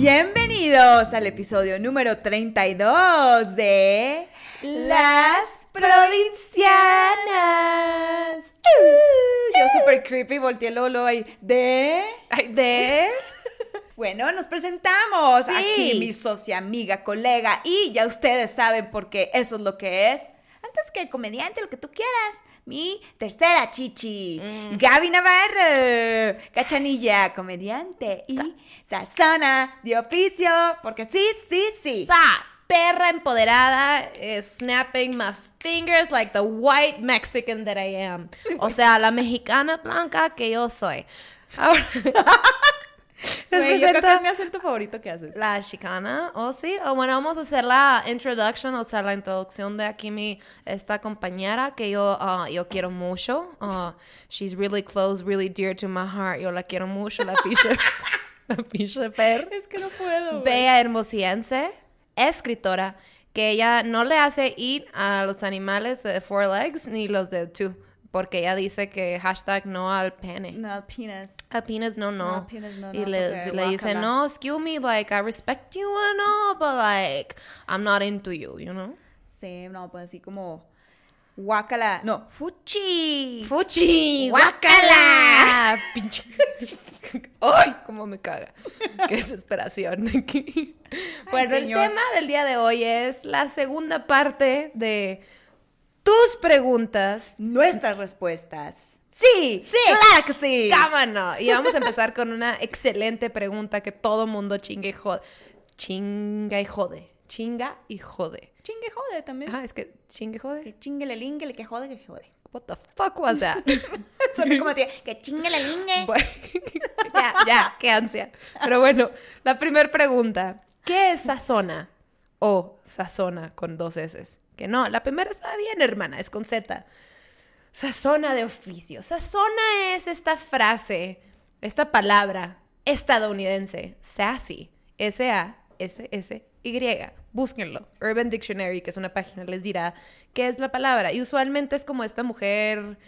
Bienvenidos al episodio número 32 de Las Provincianas. Uh, yo super creepy, volteé Lolo ahí. ¿De? ¿De? Bueno, nos presentamos. Sí. Aquí mi socia, amiga, colega. Y ya ustedes saben por qué eso es lo que es. Antes que comediante, lo que tú quieras. Mi tercera chichi. Gaby Navarro. Cachanilla, comediante. Y sazona de oficio. Porque sí, sí, sí. Sa, perra empoderada, eh, snapping my fingers like the white Mexican that I am. O sea, la mexicana blanca que yo soy. Ahora, les Güey, yo creo que presento es mi acento favorito que haces. la chicana, ¿o sí? O bueno, vamos a hacer la introduction, o sea, la introducción de aquí mi, esta compañera que yo, ah, yo quiero mucho. Ah, she's really close, really dear to my heart. Yo la quiero mucho, la piche, la piche per. Es que no puedo. Bea Hermosiense, escritora, que ella no le hace ir a los animales de four legs ni los de two, porque ella dice que hashtag no al pene. No, penis. A penis no, no. No, penis no, y le, dice, no, excuse me, like, I respect you and all, but like, I'm not into you, you know? Sí, no, pues así como. Guácala. No, fuchi. ¡Fuchi! Pinche. ¡Ay! ¿Cómo me caga? ¡Qué desesperación! bueno, el señor. tema del día de hoy es la segunda parte de tus preguntas. Nuestras respuestas. Sí, Sí. claro que sí. ¡Cámano! Y vamos a empezar con una excelente pregunta que todo mundo chinga y jode. Chinga y jode. Chinga y jode. Chingue jode también. Ajá, es que chingue y jode. Que chingue le lingue, que jode, que jode. What the fuck was that? Suena como te que chingue le lingue. Bueno, ya, ya, qué ansia. Pero bueno, la primera pregunta. ¿Qué es sazona? O sazona con dos S. Que no, la primera está bien, hermana, es con Z. Sazona de oficio. Sazona es esta frase, esta palabra estadounidense, sassy. S-A-S-S-Y. Búsquenlo. Urban Dictionary, que es una página, les dirá qué es la palabra. Y usualmente es como esta mujer,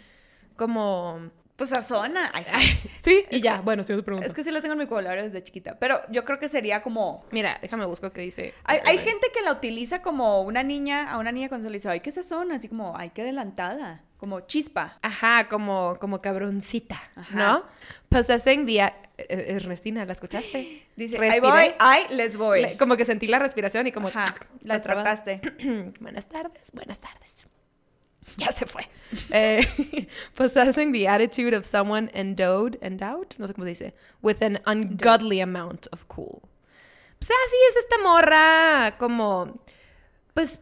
como... Pues sazona. Ay, sí. Sí, y ya. Bueno, si no te pregunto. Es que sí la tengo en mi vocabulario desde chiquita. Pero yo creo que sería como. Mira, déjame buscar qué dice. Hay, hay gente que la utiliza como una niña, a una niña cuando se le dice, ay, qué sazón, así como, ay, qué adelantada, como chispa. Ajá, como, como cabroncita, Ajá. ¿no? Possessing the... eh, eh, Ernestina, ¿la escuchaste? Dice, Respiré. ahí voy, ay, les voy. Le- Como que sentí la respiración y como... Ajá, la despertaste. buenas tardes, buenas tardes. Ya se fue. Eh, possessing the attitude of someone endowed, endowed, no sé cómo se dice, with an ungodly amount of cool. Pues así es esta morra, como, pues,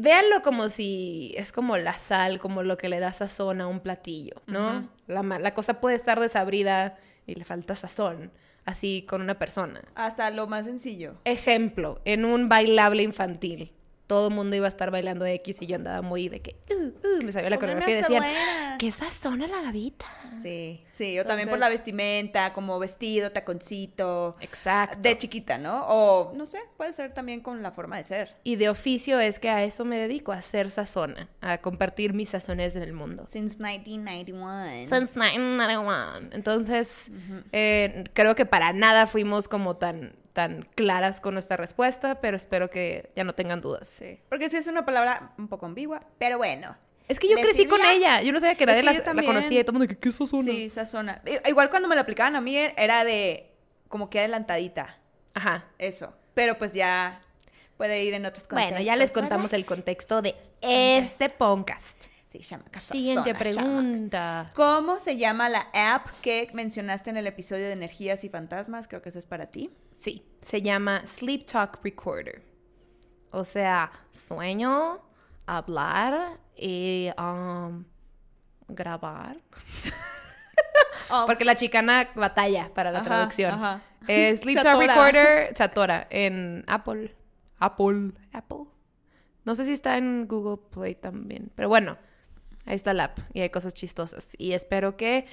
véanlo como si es como la sal, como lo que le da sazón a un platillo, ¿no? La, la cosa puede estar desabrida y le falta sazón, así con una persona. Hasta lo más sencillo. Ejemplo, en un bailable infantil. Todo el mundo iba a estar bailando X y yo andaba muy de que, uh, uh, me sabía la coreografía y decían, abuelas. ¿qué sazona la gavita? Sí, sí, yo también por la vestimenta, como vestido, taconcito. Exacto. De chiquita, ¿no? O, no sé, puede ser también con la forma de ser. y de oficio es que a eso me dedico, a hacer sazona, a compartir mis sazones en el mundo. Since 1991. Since 1991. Entonces, eh, creo que para nada fuimos como tan, tan claras con nuestra respuesta, pero espero que ya no tengan dudas. Sí, porque sí es una palabra un poco ambigua, pero bueno. Es que yo ¿Le crecí con ella. Yo no sabía que nadie que la, la conocía y todo el mundo que ¿qué es sazona? Sí, sazona. Igual cuando me la aplicaban a mí era de como que adelantadita, Ajá. eso. Pero pues ya puede ir en otros contextos. Bueno, ya les contamos ¿verdad? el contexto de este podcast. Sí, chamaca, Siguiente pregunta. ¿Cómo se llama la app que mencionaste en el episodio de energías y fantasmas? Creo que esa es para ti. Sí, se llama Sleep Talk Recorder. O sea, sueño, hablar y um, grabar. Oh, Porque la chicana batalla para la Ajá, traducción. ajá. Eh, Sleep Talk. Recorder se atora en Apple. Apple. Apple. No sé si está en Google Play también. Pero bueno, ahí está la app y hay cosas chistosas. Y espero que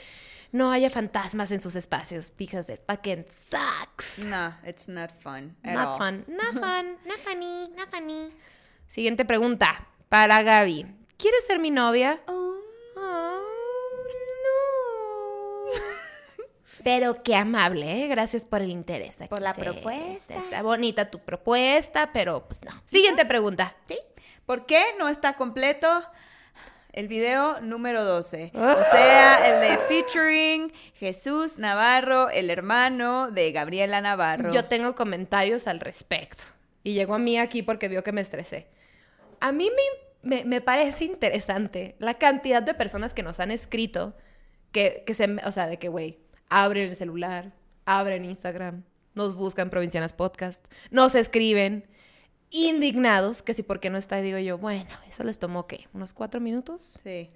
no haya fantasmas en sus espacios because it fucking sucks. No, it's not fun. at Not all. fun. Not fun. Not funny. Not funny. Siguiente pregunta para Gaby. ¿Quieres ser mi novia? Oh, Oh, no. Pero qué amable, ¿eh? Gracias por el interés. aquí Por la se- propuesta. Está bonita tu propuesta, pero pues no. Siguiente pregunta. ¿Sí? ¿Por qué no está completo el video número 12? Ah. O sea, el de featuring Jesús Navarro, el hermano de Gabriela Navarro. Yo tengo comentarios al respecto. Y llegó a mí aquí porque vio que me estresé. A mí me, me, me parece interesante la cantidad de personas que nos han escrito que, que se... O sea, de que, güey, abren el celular, abren Instagram, nos buscan Provincianas Podcast, nos escriben indignados que si por qué no está, digo yo, bueno, eso les tomó, ¿qué? ¿Unos cuatro minutos? Sí.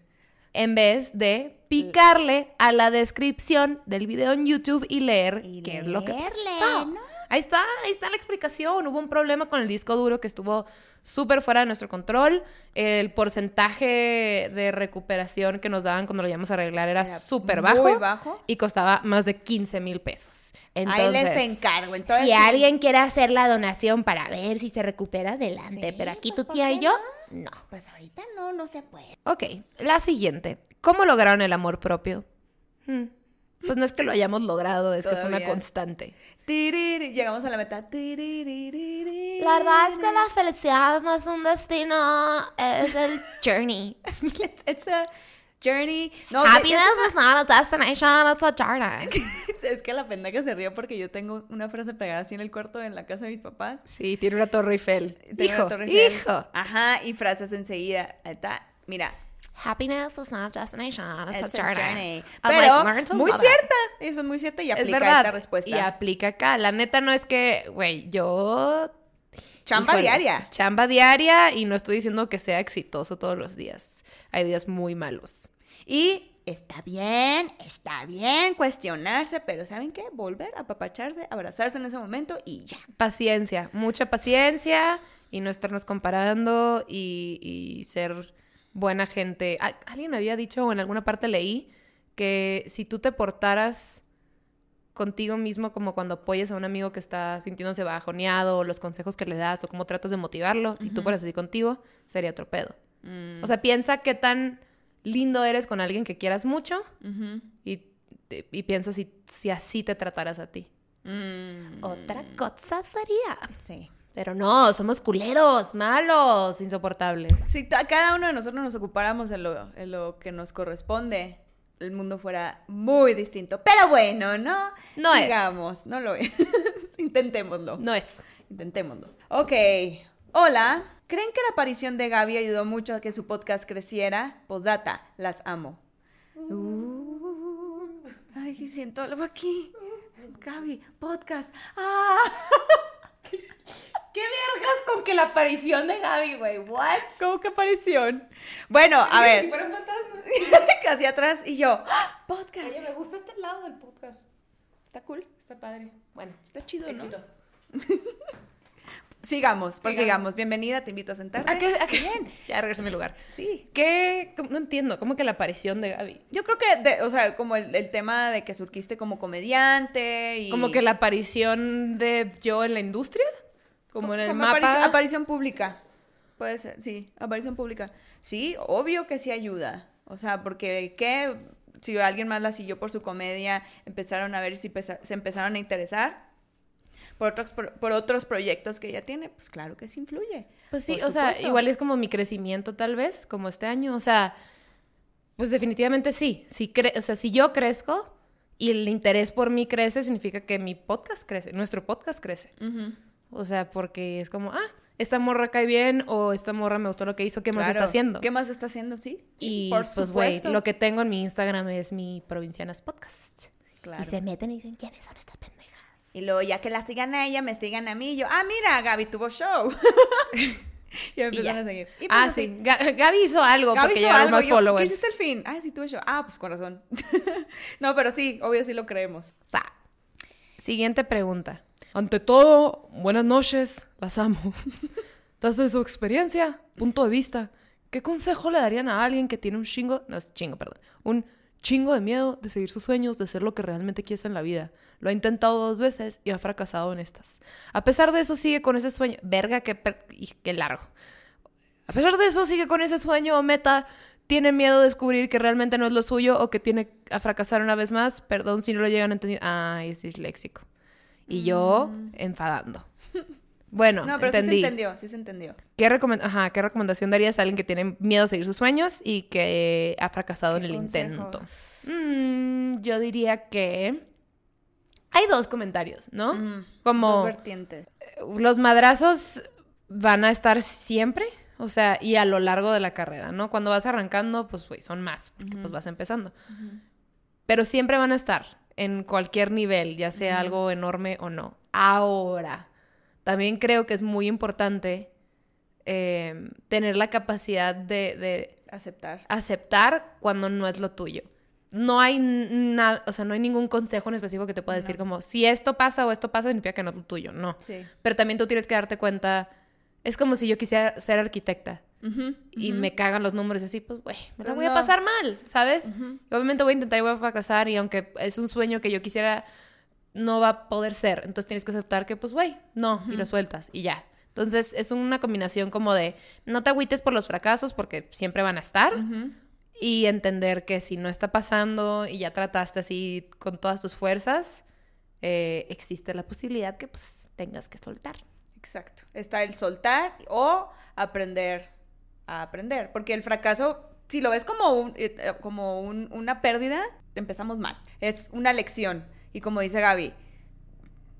en vez de picarle a la descripción del video en YouTube y leer Y qué es lo que pasó. ¿no? Ahí está, ahí está la explicación. Hubo un problema con el disco duro que estuvo súper fuera de nuestro control. El porcentaje de recuperación que nos daban cuando lo íbamos a arreglar era Era súper muy bajo, bajo. y costaba más de 15 mil pesos. Ahí les encargo. Entonces, si alguien quiere hacer la donación para ver si se recupera, adelante. Sí, Pero aquí pues, tu ¿por tía y yo, no. Pues ahorita no, no se puede. Ok, la siguiente. ¿Cómo lograron el amor propio? Hmm, Pues no es que lo hayamos logrado, es que es una constante. Tiriri, llegamos a la meta. La verdad es que la felicidad no es un destino, es el journey. It's, a journey. No, Happiness is not a destination, it's a journey. Es que la pendeja se rió porque yo tengo una frase pegada así en el cuarto en la casa de mis papás. Sí, tiene una torre Eiffel. Tengo Hijo, una Torre Eiffel. hijo. Ajá, y frases enseguida. Ahí está. Mira, Happiness is not a destination, it's, it's a a journey. Pero like, muy cierta. Eso es muy cierta y Es aplica verdad. esta respuesta. Y aplica acá. La neta no es que, güey, yo Chamba Híjole, diaria. Chamba diaria y no estoy diciendo que sea exitoso todos los días. Hay días muy malos. Y está bien, está bien cuestionarse, pero ¿saben qué? Volver a apapacharse, abrazarse en ese momento y ya. Paciencia, mucha paciencia y no estarnos comparando y, y ser buena gente. Al- Alguien me había dicho o en alguna parte leí que si tú te portaras contigo mismo como cuando apoyas a un amigo que está sintiéndose bajoneado o los consejos que le das o cómo tratas de motivarlo, si tú fueras así contigo, sería otro pedo. Mm, O sea, piensa qué tan lindo eres con alguien que quieras mucho y, y piensa si, si así te trataras a ti. Mm, Otra cosa sería. sí. Pero no, somos culeros, malos, insoportables. Si ta- cada uno de nosotros nos ocupáramos en lo, en lo que nos corresponde, el mundo fuera muy distinto. Pero bueno, ¿no? No es. Digamos, no lo es. Intentémoslo. No es. Intentémoslo. Ok. Hola. ¿Creen que la aparición de Gaby ayudó mucho a que su podcast creciera? Postdata, las amo. Uh, ay, siento algo aquí. Gaby, podcast. Ah. ¿Qué vergas con que la aparición de Gaby, güey? ¿What? ¿Cómo que aparición? Bueno, a ver, fuera un fantasma. casi atrás y yo, ¡ah! podcast. me gusta este lado del podcast. Está cool, Está padre. Bueno, está chido, ¿no? éxito. Sigamos, prosigamos. Sigamos. Bienvenida, te invito a sentarte. ¿A qué? ¿A qué? Ya regresé a mi lugar. Sí. ¿Qué? No entiendo. ¿Cómo que la aparición de Gaby? Yo creo que, de- o sea, como el, el tema de que surgiste como comediante y... ¿Como que la aparición de yo en la industria? Como en el como mapa. aparición, aparición pública. Puede ser, sí, aparición pública. Sí, obvio que sí ayuda. O sea, porque ¿qué? Si alguien más la siguió por su comedia, empezaron a ver si pesa- se empezaron a interesar por otros, por otros proyectos que ella tiene, pues claro que sí influye. Pues sí, o sea, igual es como mi crecimiento tal vez, como este año. O sea, pues definitivamente sí. Si cre- o sea, si yo crezco y el interés por mí crece, significa que mi podcast crece, nuestro podcast crece. O sea, porque es como, ah, esta morra cae bien o esta morra me gustó lo que hizo, ¿qué más Claro. está haciendo? ¿Qué más está haciendo? Sí. Y por pues, güey, supuesto. lo que tengo en mi Instagram es mi Provincianas Podcast. Claro. Y se meten y dicen, ¿quiénes son estas pendejas? Y luego, ya que la sigan a ella, me sigan a mí. Y yo, ah, mira, Gaby tuvo show. y me empezaron a seguir. Y pues ah, así. sí. Ga- Gaby hizo algo Gaby porque hizo algo, más yo, followers. ¿Qué hiciste el fin? Ah, sí tuve show. Ah, pues con razón. no, pero sí, obvio sí lo creemos. Sa. Siguiente pregunta. Ante todo, buenas noches, las amo. Desde su experiencia, punto de vista, ¿qué consejo le darían a alguien que tiene un chingo, no es chingo, perdón, un chingo de miedo de seguir sus sueños, de ser lo que realmente quiere en la vida? Lo ha intentado dos veces y ha fracasado en estas. A pesar de eso, sigue con ese sueño. Verga, qué, qué largo. A pesar de eso, sigue con ese sueño o meta tiene miedo de descubrir que realmente no es lo suyo o que tiene a fracasar una vez más. Perdón si no lo llegan a entender. Ay, es disléxico. Y yo enfadando. Bueno, No, pero sí se entendí. entendió, sí se entendió. ¿Qué, recomen- Ajá, ¿Qué recomendación darías a alguien que tiene miedo a seguir sus sueños y que ha fracasado en ¿Qué el intento? Mm, yo diría que hay dos comentarios, ¿no? Como Dos vertientes. los madrazos van a estar siempre, o sea, y a lo largo de la carrera, ¿no? Cuando vas arrancando, pues, güey, son más, porque pues vas empezando. Pero siempre van a estar en cualquier nivel, ya sea algo enorme o no. Ahora, también creo que es muy importante eh, tener la capacidad de, de Aceptar. aceptar cuando no es lo tuyo. No hay nada, o sea, no hay ningún consejo en específico que te pueda decir como, si esto pasa o esto pasa, significa que no es lo tuyo. No. Sí. Pero también tú tienes que darte cuenta, es como si yo quisiera ser arquitecta y me cagan los números y así, pues, güey, me la Pues voy a pasar mal, ¿sabes? Obviamente voy a intentar y voy a fracasar y aunque es un sueño que yo quisiera, no va a poder ser. Entonces tienes que aceptar que, pues, güey, no, y lo sueltas y ya. Entonces es una combinación como de no te agüites por los fracasos porque siempre van a estar y entender que si no está pasando y ya trataste así con todas tus fuerzas, eh, existe la posibilidad que pues tengas que soltar. Exacto. Está el soltar o aprender a aprender. Porque el fracaso, si lo ves como, un, eh, eh, como un- una pérdida, empezamos mal. Es una lección. Y como dice Gaby,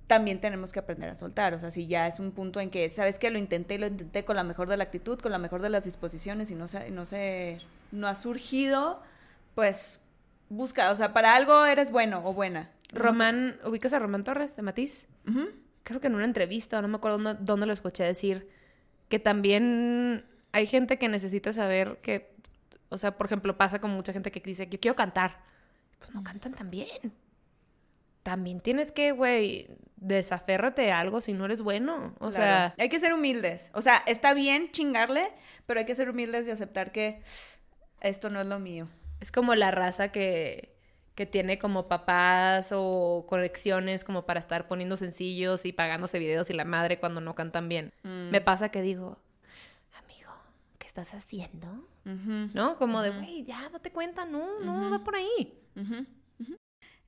también tenemos que aprender a soltar. O sea, si ya es un punto en que, ¿sabes que Lo intenté y lo intenté con la mejor de la actitud, con la mejor de las disposiciones y no se, no se, no ha surgido, pues busca. O sea, para algo eres bueno o buena. Román, ¿ubicas a Román Torres de Matiz? Ujú. Creo que en una entrevista, no me acuerdo dónde, dónde lo escuché decir, que también hay gente que necesita saber que, o sea, por ejemplo, pasa con mucha gente que dice, yo quiero cantar. Pues no cantan tan bien. También tienes que, güey, desaférrate a algo si no eres bueno. O Claro. sea, hay que ser humildes. O sea, está bien chingarle, pero hay que ser humildes y aceptar que esto no es lo mío. es como la raza que, que tiene como papás o conexiones como para estar poniendo sencillos y pagándose videos y la madre cuando no cantan bien. Mm. Me pasa que digo, amigo, ¿qué estás haciendo? ¿No? Como de, güey, ya date cuenta, no, no va por ahí.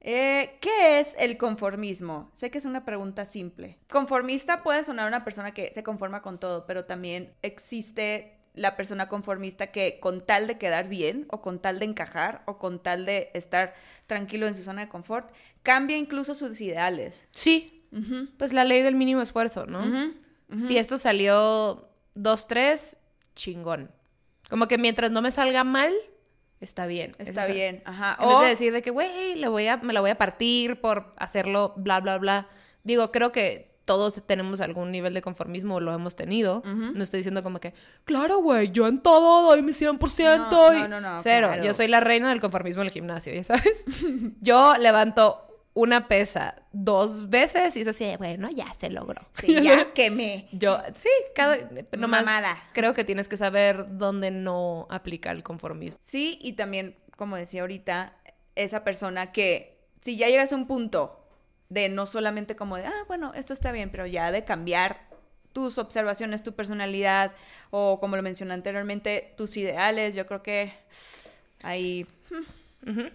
Eh, ¿Qué es el conformismo? Sé que es una pregunta simple. Conformista puede sonar una persona que se conforma con todo, pero también existe la persona conformista que con tal de quedar bien o con tal de encajar o con tal de estar tranquilo en su zona de confort, cambia incluso sus ideales. Sí, pues la ley del mínimo esfuerzo, ¿no? Si esto salió 2-3, chingón. Como que mientras no me salga mal, está bien. Está Es- bien, ajá. En O- vez de decir de que, güey, me la voy a partir por hacerlo, bla, bla, bla. Digo, creo que todos tenemos algún nivel de conformismo, lo hemos tenido. Ujú. No estoy diciendo como que, claro, güey, yo en todo doy mi 100%. No, y-". no, no, no, Cero, claro. yo soy la reina del conformismo en el gimnasio, ¿ya sabes? yo levanto una pesa dos veces y es así, bueno, ya se logró. Sí, ya quemé. Yo, sí, cada, nomás Mamada. creo que tienes que saber dónde no aplica el conformismo. Sí, y también, como decía ahorita, esa persona que si ya llegas a un punto de no solamente como de, ah, bueno, esto está bien, pero ya de cambiar tus observaciones, tu personalidad o como lo mencioné anteriormente, tus ideales, yo creo que ahí, Ujú.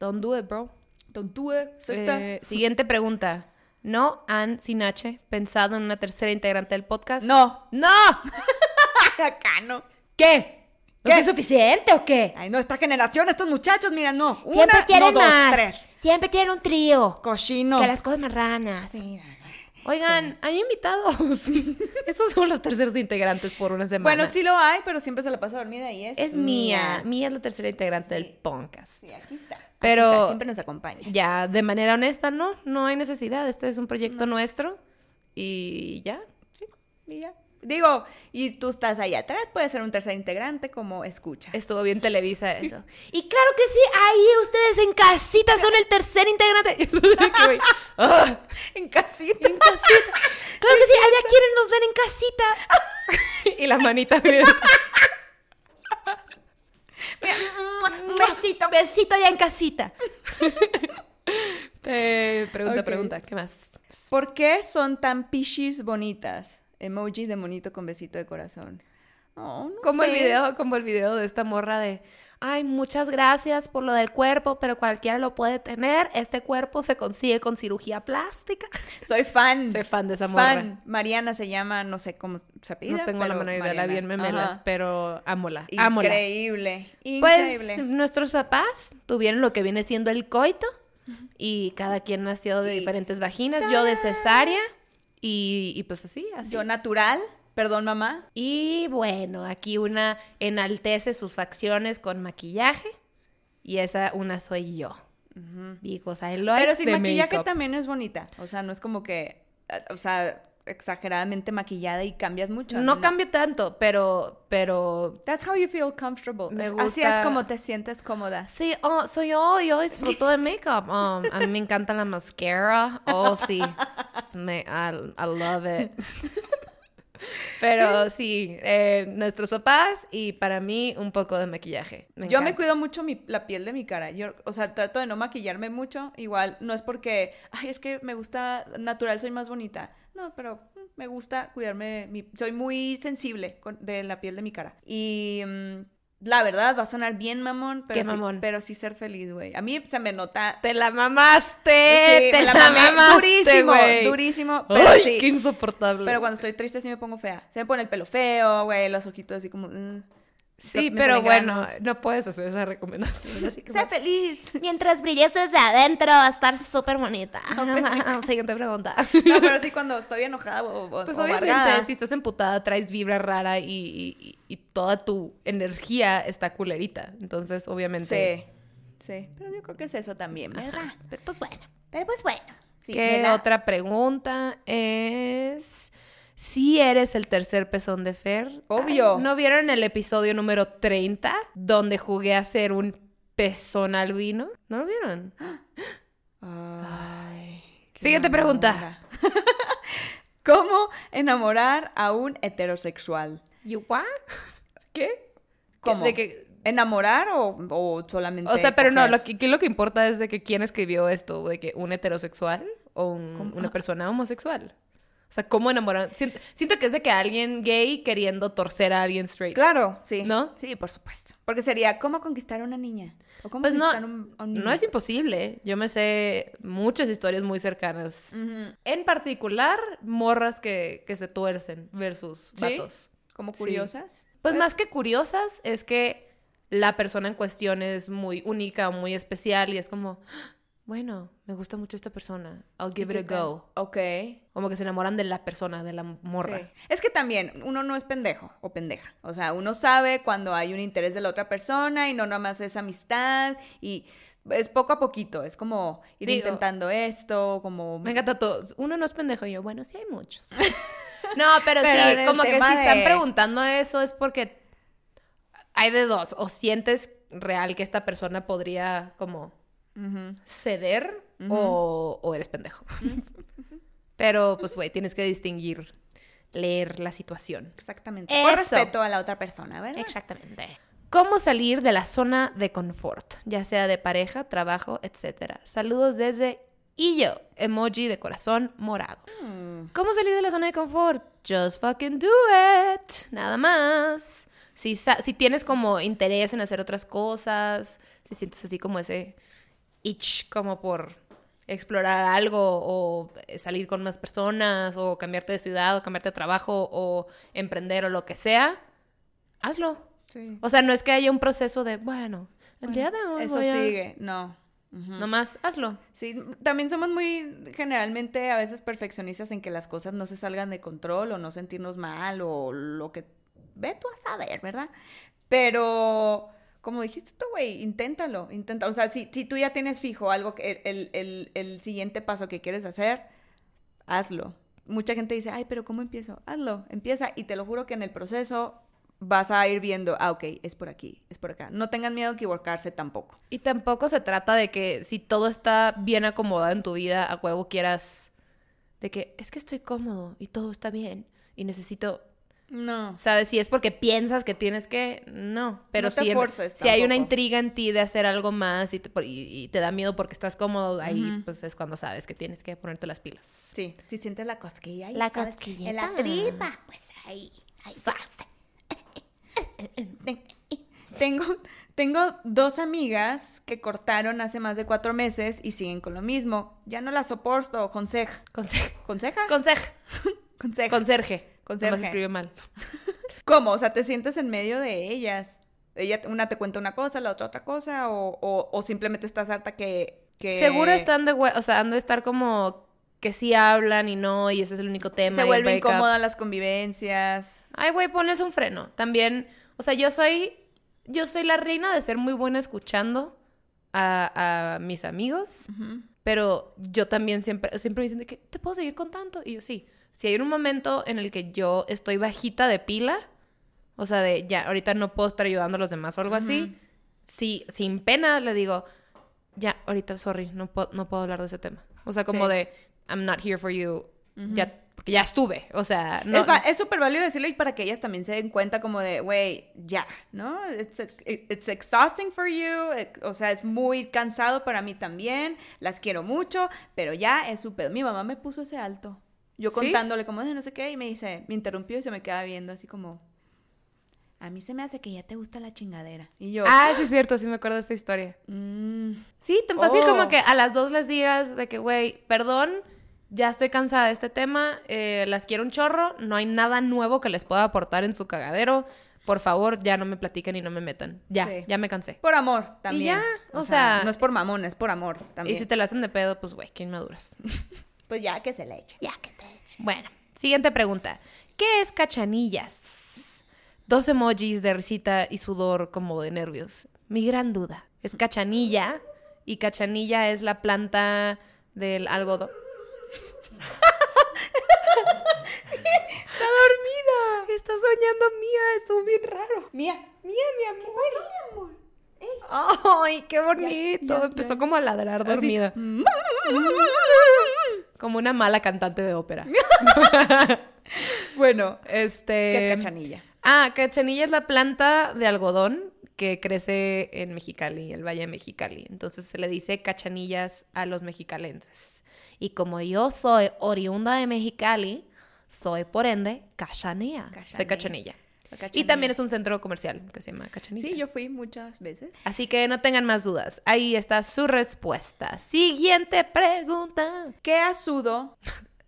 Don't do it, bro. Tontúe. Eh, siguiente pregunta. ¿No han, sin H, pensado en una tercera integrante del podcast? No, ¡No! acá no. ¿Qué? ¿No ¿Qué? es suficiente o qué? Ay, no, esta generación, estos muchachos, mira, no. Siempre quieren no, dos, más. tres. Siempre quieren un trío. Cochinos. Que las cosas marranas. Sí. Oigan, hay invitados. Esos son los terceros integrantes por una semana. Bueno, sí lo hay, pero siempre se la pasa dormida y es. Es mía. Mía es la tercera integrante del podcast. Sí, aquí está. Pero- está, siempre nos acompaña. Ya, de manera honesta, no, no hay necesidad. Este es un proyecto nuestro y ya. Sí, y ya. Digo, y tú estás ahí atrás, puede ser un tercer integrante como escucha. Estuvo bien Televisa eso. Y claro que sí, ahí ustedes en casita son el tercer integrante. Ah, en casita. en casita. Claro que sí, allá quieren nos ver en casita. y la manita. Un besito. Besito allá en casita. Eh, pregunta, pregunta, ¿qué más? ¿Por qué son tan pichis bonitas? Emoji de monito con besito de corazón. Oh, no Como el video, como el video de esta morra de Ay, muchas gracias por lo del cuerpo, pero cualquiera lo puede tener. Este cuerpo se consigue con cirugía plástica. Soy fan. Soy fan de esa morra. Fan. Mariana se llama, no sé cómo se apellida. No tengo la menor idea, la vi en Mariana. memelas, Ajá. pero ámola, ámola. Increíble. Pues Increíble. nuestros papás tuvieron lo que viene siendo el coito y cada quien nació de Y- diferentes vaginas, yo de cesárea y, y pues así, así. Yo natural, perdón mamá. Y bueno, aquí una enaltece sus facciones con maquillaje y esa una soy yo. Because I like Pero sin maquillaje también es bonita. O sea, no es como que, eh, o sea, exageradamente maquillada y cambias mucho. No cambio tanto, pero, pero That's how you feel comfortable. Me Es- Así gusta- es como te sientes cómoda. Sí, oh, soy yo, yo disfruto de make-up. Um, a mí me encanta la mascara. Oh, sí. Me, I, I love it. Pero sí, eh, nuestros papás y para mí un poco de maquillaje. Me Yo me cuido mucho mi- la piel de mi cara. Yo, o sea, trato de no maquillarme mucho. Igual, no es porque, ay, es que me gusta natural, soy más bonita. No, pero mm, me gusta cuidarme. Mi, soy muy sensible con- de la piel de mi cara. Y mm, la verdad, va a sonar bien mamón, pero, ¿Qué sí, mamón? pero sí ser feliz, güey. A mí se me nota. ¡Te la mamaste! Sí, ¡Te la, mamé mamaste, durísimo, güey! durísimo, pero ¡Ay, sí. qué insoportable! Pero cuando estoy triste sí me pongo fea. Se me pone el pelo feo, güey, los ojitos así como... "Ugh". Sí, pero bueno, no puedes hacer esa recomendación. Así que Sé feliz. Mientras brilles desde adentro, va a estar súper bonita. Siguiente pregunta. No, pero sí cuando estoy enojada o, o- Pues o obviamente, amargada. si estás emputada, traes vibra rara y, y- toda tu energía está culerita. Entonces, obviamente. Sí, sí. Pero yo creo que es eso también, ¿verdad? Pero pues bueno. Pero pues bueno. Sí, ¿Qué la- otra pregunta es? Si eres el tercer pezón de Fer. Obvio. Ay, ¿No vieron el episodio número 30 donde jugué a ser un pezón albino? ¿No lo vieron? Ay. Siguiente pregunta. ¿Cómo enamorar a un heterosexual? ¿You what? ¿Qué? ¿Cómo? De que, ¿Enamorar o, o solamente o sea, pero no, lo que, lo que importa es de que quién escribió esto, de que un heterosexual o un- una persona homosexual. O sea, ¿cómo enamorar? Siento, siento que es de que alguien gay queriendo torcer a alguien straight. Claro, sí. ¿No? Sí, por supuesto. Porque sería, ¿cómo conquistar a una niña? ¿O cómo Pues conquistar a un, a un niño? no es imposible. Yo me sé muchas historias muy cercanas. En particular, morras que, que se tuercen versus ¿Sí? vatos. ¿Como Sí. curiosas? Pues más que curiosas, es que la persona en cuestión es muy única o muy especial y es como, "Ah, bueno, me gusta mucho esta persona. I'll give it a go. Ok. Como que se enamoran de la persona, de la morra. Sí. Es que también uno no es pendejo o pendeja. O sea, uno sabe cuando hay un interés de la otra persona y no nada más es amistad y es poco a poquito. Es como ir Digo- intentando esto, como... Me encanta todo. Uno no es pendejo y yo, bueno, sí hay muchos. no, pero, sí, como que si están preguntando eso es porque hay de dos. O sientes real que esta persona podría como Ceder o, o eres pendejo. Pero, pues, güey, tienes que distinguir, leer la situación. Exactamente. Por respeto a la otra persona, ¿verdad? Exactamente. ¿Cómo salir de la zona de confort? Ya sea de pareja, trabajo, etcétera. Saludos desde y yo, emoji de corazón morado. Mm. ¿Cómo salir de la zona de confort? Just fucking do it. Nada más. Si, si tienes como interés en hacer otras cosas, si sientes así como ese itch como por explorar algo o eh, salir con más personas o cambiarte de ciudad o cambiarte de trabajo o emprender o lo que sea, hazlo. Sí. O sea, no es que haya un proceso de, bueno, el día de hoy Eso voy a-". sigue, no. Nomás hazlo. Sí, también somos muy generalmente a veces perfeccionistas en que las cosas no se salgan de control o no sentirnos mal o lo que ve tú a saber, ¿verdad? Pero como dijiste tú, güey, inténtalo, inténtalo. O sea, si, si tú ya tienes fijo algo, que el, el, el, siguiente paso que quieres hacer, hazlo. Mucha gente dice, ay, pero ¿cómo empiezo? Hazlo, empieza y te lo juro que en el proceso vas a ir viendo, ah, ok, es por aquí, es por acá. No tengan miedo a equivocarse tampoco. Y tampoco se trata de que si todo está bien acomodado en tu vida, a huevo quieras de que es que estoy cómodo y todo está bien y necesito, No. ¿sabes? Si es porque piensas que tienes que, no, pero No te si, forces si hay una intriga en ti de hacer algo más y te, y- y te da miedo porque estás cómodo, ahí pues es cuando sabes que tienes que ponerte las pilas. Sí, si sientes la cosquilla ahí, La ¿sabes? cosquillita. En la tripa, pues ahí, ahí. Tengo, tengo dos amigas que cortaron hace más de cuatro meses y siguen con lo mismo. Ya no las soporto, conseja. Conse- ¿Conseja? Conserje. Conseja. Conserje. Conserje. Nomás escribió mal. ¿Cómo? O sea, te sientes en medio de ellas. Ella, una te cuenta una cosa, la otra otra cosa, o, o, o simplemente estás harta que... que Seguro están de o sea, han de estar como que sí hablan y no, y ese es el único tema. Se y el vuelve breakup. incómoda las convivencias. Ay, güey, pones un freno. También, o sea, yo soy, yo soy la reina de ser muy buena escuchando a, a mis amigos, pero yo también siempre, siempre me dicen de que, ¿te puedo seguir contando? Y yo, sí. Si hay un momento en el que yo estoy bajita de pila, o sea, de ya, ahorita no puedo estar ayudando a los demás o algo así, sí, sin pena le digo, ya, ahorita, sorry, no puedo, no puedo hablar de ese tema. O sea, como Sí. de, I'm not here for you, ya, porque ya estuve, o sea, no. es súper válido decirlo y para que ellas también se den cuenta como de, güey, ya, ¿no? It's, it's exhausting for you, eh, o sea, es muy cansado para mí también, las quiero mucho, pero ya es súper... Mi mamá me puso ese alto. Yo ¿Sí? contándole como de no sé qué y me dice, me interrumpió y se me queda viendo así como, a mí se me hace que ya te gusta la chingadera. Y yo, Ah, sí es cierto, sí me acuerdo de esta historia. "Mm, Sí, tan fácil Oh. como que a las dos les digas de que, güey, perdón, ya estoy cansada de este tema, eh, las quiero un chorro, no hay nada nuevo que les pueda aportar en su cagadero. Por favor, ya no me platiquen y no me metan. Ya, Sí. ya me cansé. por amor también. ya, o sea- no es por mamón, es por amor también. Y si te la hacen de pedo, pues, güey, ¿quién maduras? Pues ya que se le eche. ya que te Bueno, siguiente pregunta. ¿Qué es cachanillas? Dos emojis de risita y sudor como de nervios. Mi gran duda. Es cachanilla y cachanilla es la planta del algodón. Está dormida. Está soñando Mía. Estuvo bien raro. Mía, Mía, mi amor. Ay, qué bonito. Empezó como a ladrar dormida. Como una mala cantante de ópera. Bueno, Este. ¿qué es cachanilla? Ah, cachanilla es la planta de algodón que crece en Mexicali, el Valle de Mexicali. Entonces se le dice cachanillas a los mexicalenses. Y como yo soy oriunda de Mexicali, soy por ende cachanilla. Soy Cachanilla. Cachanilla. Y también es un centro comercial que se llama Cachanilla. Sí, yo fui muchas veces. Así que no tengan más dudas. Ahí está su respuesta. Siguiente pregunta. ¿Qué ha sudo?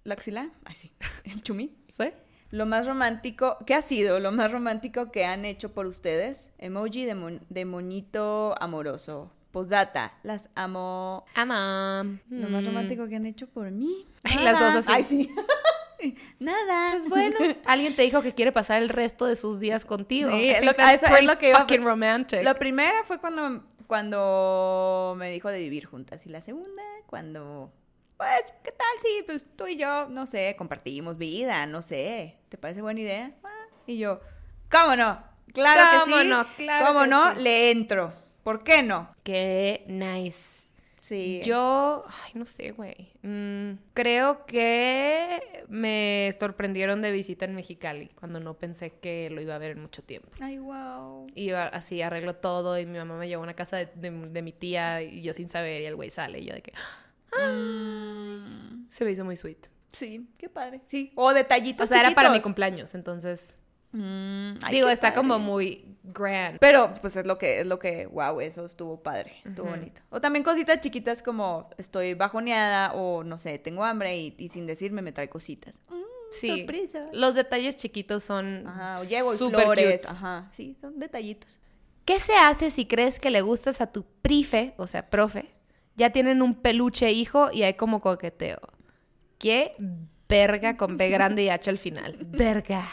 ¿La axila? Ay, sí. El chumí. ¿Sí? Lo más romántico, ¿qué ha sido lo más romántico que han hecho por ustedes? Emoji de, mon- de moñito amoroso. Postdata, las amo. Ama. Lo más romántico que han hecho por mí. Mm. Ay, las dos así. Ay, sí. Nada. Pues bueno, alguien te dijo que quiere pasar el resto de sus días contigo. Sí, lo eso es lo que iba fucking romantic. La primera fue cuando, cuando me dijo de vivir juntas. Y la segunda, cuando, pues, ¿qué tal? Sí, pues tú y yo, no sé, compartimos vida, no sé. ¿Te parece buena idea? Ah, Y yo, ¿cómo no? Claro que ¿Cómo sí. no? Claro ¿Cómo que no? sí. Le entro. ¿Por qué no? Qué nice. Sí. Yo, ay, no sé, güey. Mm, creo que me sorprendieron de visita en Mexicali cuando no pensé que lo iba a ver en mucho tiempo. Ay, wow. Iba así, arreglo todo y mi mamá me llevó a una casa de, de- de mi tía y yo sin saber y el güey sale y yo de que Mm, se me hizo muy sweet. sí, qué padre. Sí. O detallitos. O sea, era para mi cumpleaños, entonces Mm, digo, está como muy grand. Pero pues es lo que, es lo que, wow, eso estuvo padre, estuvo bonito. O también cositas chiquitas como estoy bajoneada o no sé, tengo hambre y, y sin decirme me trae cositas. Mm, Sí. Sorpresa. Los detalles chiquitos son Ajá, o llego y súper flores, cute. ajá, sí, son detallitos. ¿Qué se hace si crees que le gustas a tu prife, o sea, profe? Ya tienen un peluche hijo y hay como coqueteo. ¿Qué verga con B grande y H al final? Verga.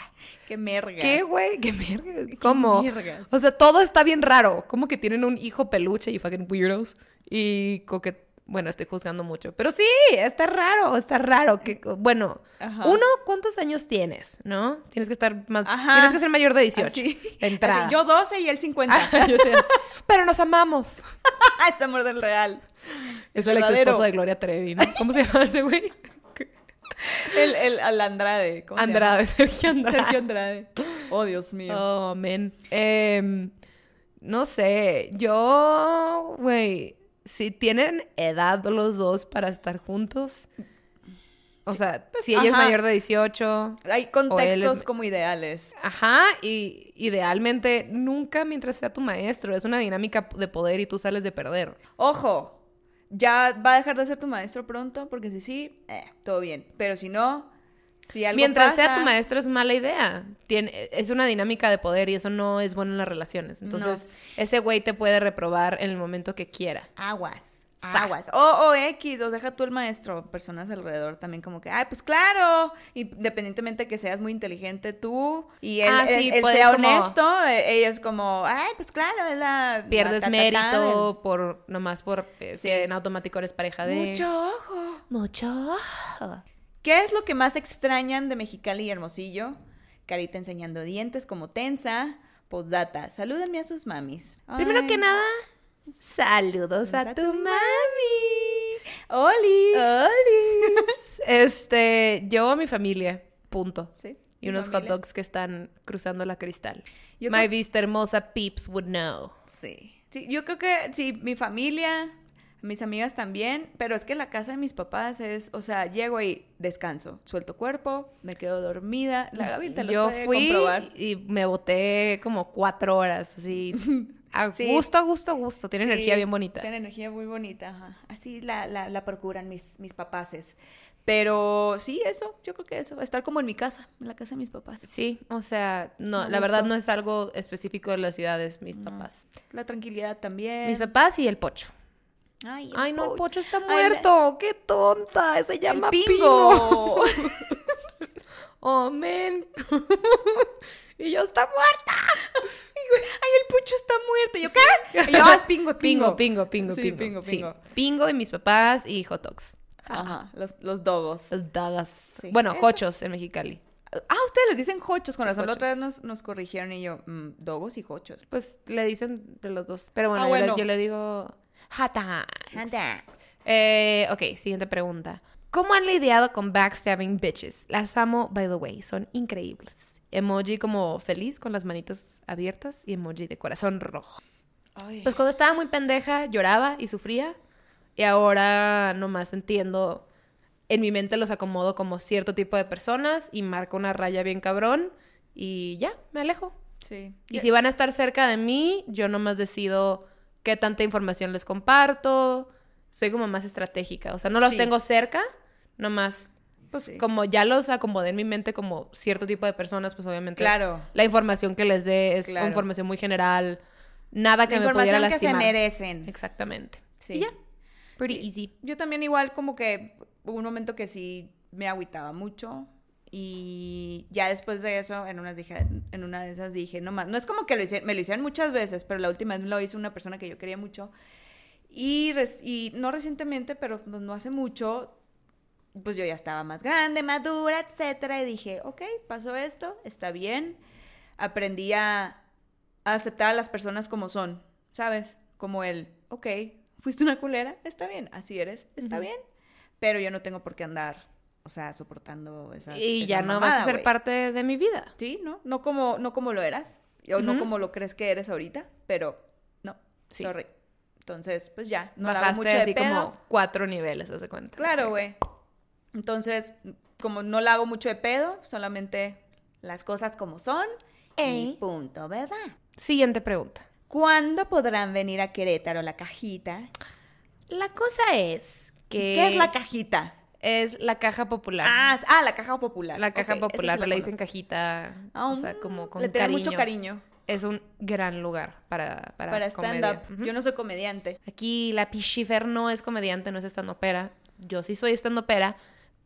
Qué merga. ¿Qué, güey? ¿Qué verga? ¿Cómo? vergas. O sea, todo está bien raro. Como que tienen un hijo peluche y fucking weirdos. Y coquet... Bueno, estoy juzgando mucho. Pero sí, está raro, está raro. Que, bueno, Ajá. uno, ¿cuántos años tienes? ¿No? Tienes que estar más... Ajá. Tienes que ser mayor de 18. Así. de entrada. Así, yo 12 y él 50. Ah, yo sé. Pero nos amamos. es amor del real. Es el ex esposo de Gloria Trevi, ¿no? ¿Cómo se llama ese güey? El, el, Andrade. ¿cómo se llama? Andrade, Sergio Andrade. Sergio Andrade. Oh, Dios mío. Oh, man. Em, no sé, yo, güey, si tienen edad los dos para estar juntos, O sea, si ella es mayor de 18, Hay contextos es- como ideales. Ajá, y idealmente nunca mientras sea tu maestro. Es una dinámica de poder y tú sales de perder. Ojo, ya va a dejar de ser tu maestro pronto, porque si sí, eh, todo bien. Pero si no, si algo Mientras sea tu maestro es mala idea. Tiene, es una dinámica de poder y eso no es bueno en las relaciones. Entonces, ese güey te puede reprobar en el momento que quiera. Aguas. Sa. Aguas. O, o X, o deja tú el maestro, personas alrededor también como que, ay, pues claro, independientemente que seas muy inteligente tú y él, Ah, sí, él sea como- honesto, eh, ella es como, ay, pues claro, es la... Pierdes la mérito por nomás por eh, Sí. que en automático eres pareja de Mucho ojo. mucho. ¿Qué es lo que más extrañan de Mexicali y Hermosillo? Carita enseñando dientes como tensa. Postdata, salúdenme a sus mamis. Primero que nada, saludos a a tu mami. ¡Oli! Este, yo a mi familia, punto. Sí, Y unos hot dogs que están cruzando la cristal. Yo My vista hermosa peeps would know. Sí. Sí, yo creo que sí, mi familia, mis amigas también, pero es que la casa de mis papás es, o sea, llego y descanso, suelto cuerpo, me quedo dormida. La Gaby te lo Yo fui comprobar. y me boté como cuatro horas, así. A Sí. gusto, a gusto, a gusto. Tiene Sí, energía bien bonita. Tiene energía muy bonita, ajá. Así la, la, la procuran mis, mis papaces. Pero sí, eso, yo creo que eso, estar como en mi casa, en la casa de mis papás. Sí, o sea, no, la verdad no es algo específico de las ciudades, mis papás. La tranquilidad también. Mis papás y el pocho. Ay, el Ay, no, el pocho. está Ay, muerto. Qué tonta. Se El llama pingo. Pingo. Oh, men. y yo está muerta. Ay, el pocho está muerto. Y yo, ¿qué? Y yo, ah, es pingo, es Pingo, pingo, pingo, Sí, pingo. pingo, Sí, pingo. pingo y mis papás y hot dogs. Ajá, los, los dogos. Las dagas. Sí, bueno, eso. hochos en Mexicali. Ah, ustedes les dicen jochos, con Los razón. La otra vez jochos. nos, nos corrigieron y yo, mm, dogos y jochos. Pues le dicen de los dos. Pero bueno, Ah, yo le- bueno. Yo, le digo hot dogs. Eh, ok, siguiente pregunta. ¿Cómo han lidiado con backstabbing bitches? Las amo, by the way, son increíbles. Emoji como feliz con las manitas abiertas y emoji de corazón rojo. Ay. Pues cuando estaba muy pendeja lloraba y sufría y ahora nomás entiendo, en mi mente los acomodo como cierto tipo de personas y marco una raya bien cabrón y ya, me alejo. sí. Y si van a estar cerca de mí, yo nomás decido qué tanta información les comparto. Soy como más estratégica. O sea, no los Sí. tengo cerca, nomás, pues Sí. como ya los acomodé en mi mente como cierto tipo de personas, pues obviamente Claro. la información que les dé es Claro. información muy general. Nada que La me pudiera información que se lastimar. merecen. Exactamente. Sí. Y ya. Pretty Sí. easy. Yo también igual como que hubo un momento que sí me agüitaba mucho y ya después de eso en una, dije, en una de esas dije, no más, no es como que lo me lo hicieron muchas veces, pero la última vez me lo hizo una persona que yo quería mucho y no recientemente, pero pues no hace mucho, pues yo ya estaba más grande, madura, etcétera y dije, ok, pasó esto, está bien, aprendí a, a aceptar a las personas como son, ¿sabes? Como el, ok, fuiste una culera, está bien, así eres, está bien, pero yo no tengo por qué andar, o sea, soportando esas Y ya no vas mamada, a ser güey. parte de mi vida. Sí, ¿no? No como, no como lo eras, o no Ujú. como lo crees que eres ahorita, pero no, Sí. sorry. Entonces, pues ya, no la hago Bajaste mucho de así pedo. como cuatro niveles, haz de cuenta. Claro, güey. Entonces, como no la hago mucho de pedo, solamente las cosas como son y punto, ¿verdad? Siguiente pregunta. ¿Cuándo podrán venir a Querétaro la cajita? La cosa es que... ¿Qué es la cajita? Es la caja popular. Ah, ah, la caja popular. la caja sí popular, la le dicen cajita, Ah, o sea, mm, como con Le cariño. mucho cariño Es un gran lugar para para, stand-up. Yo no soy comediante. Aquí la Pichifer no es comediante, no es stand-upera. Yo sí soy stand-upera,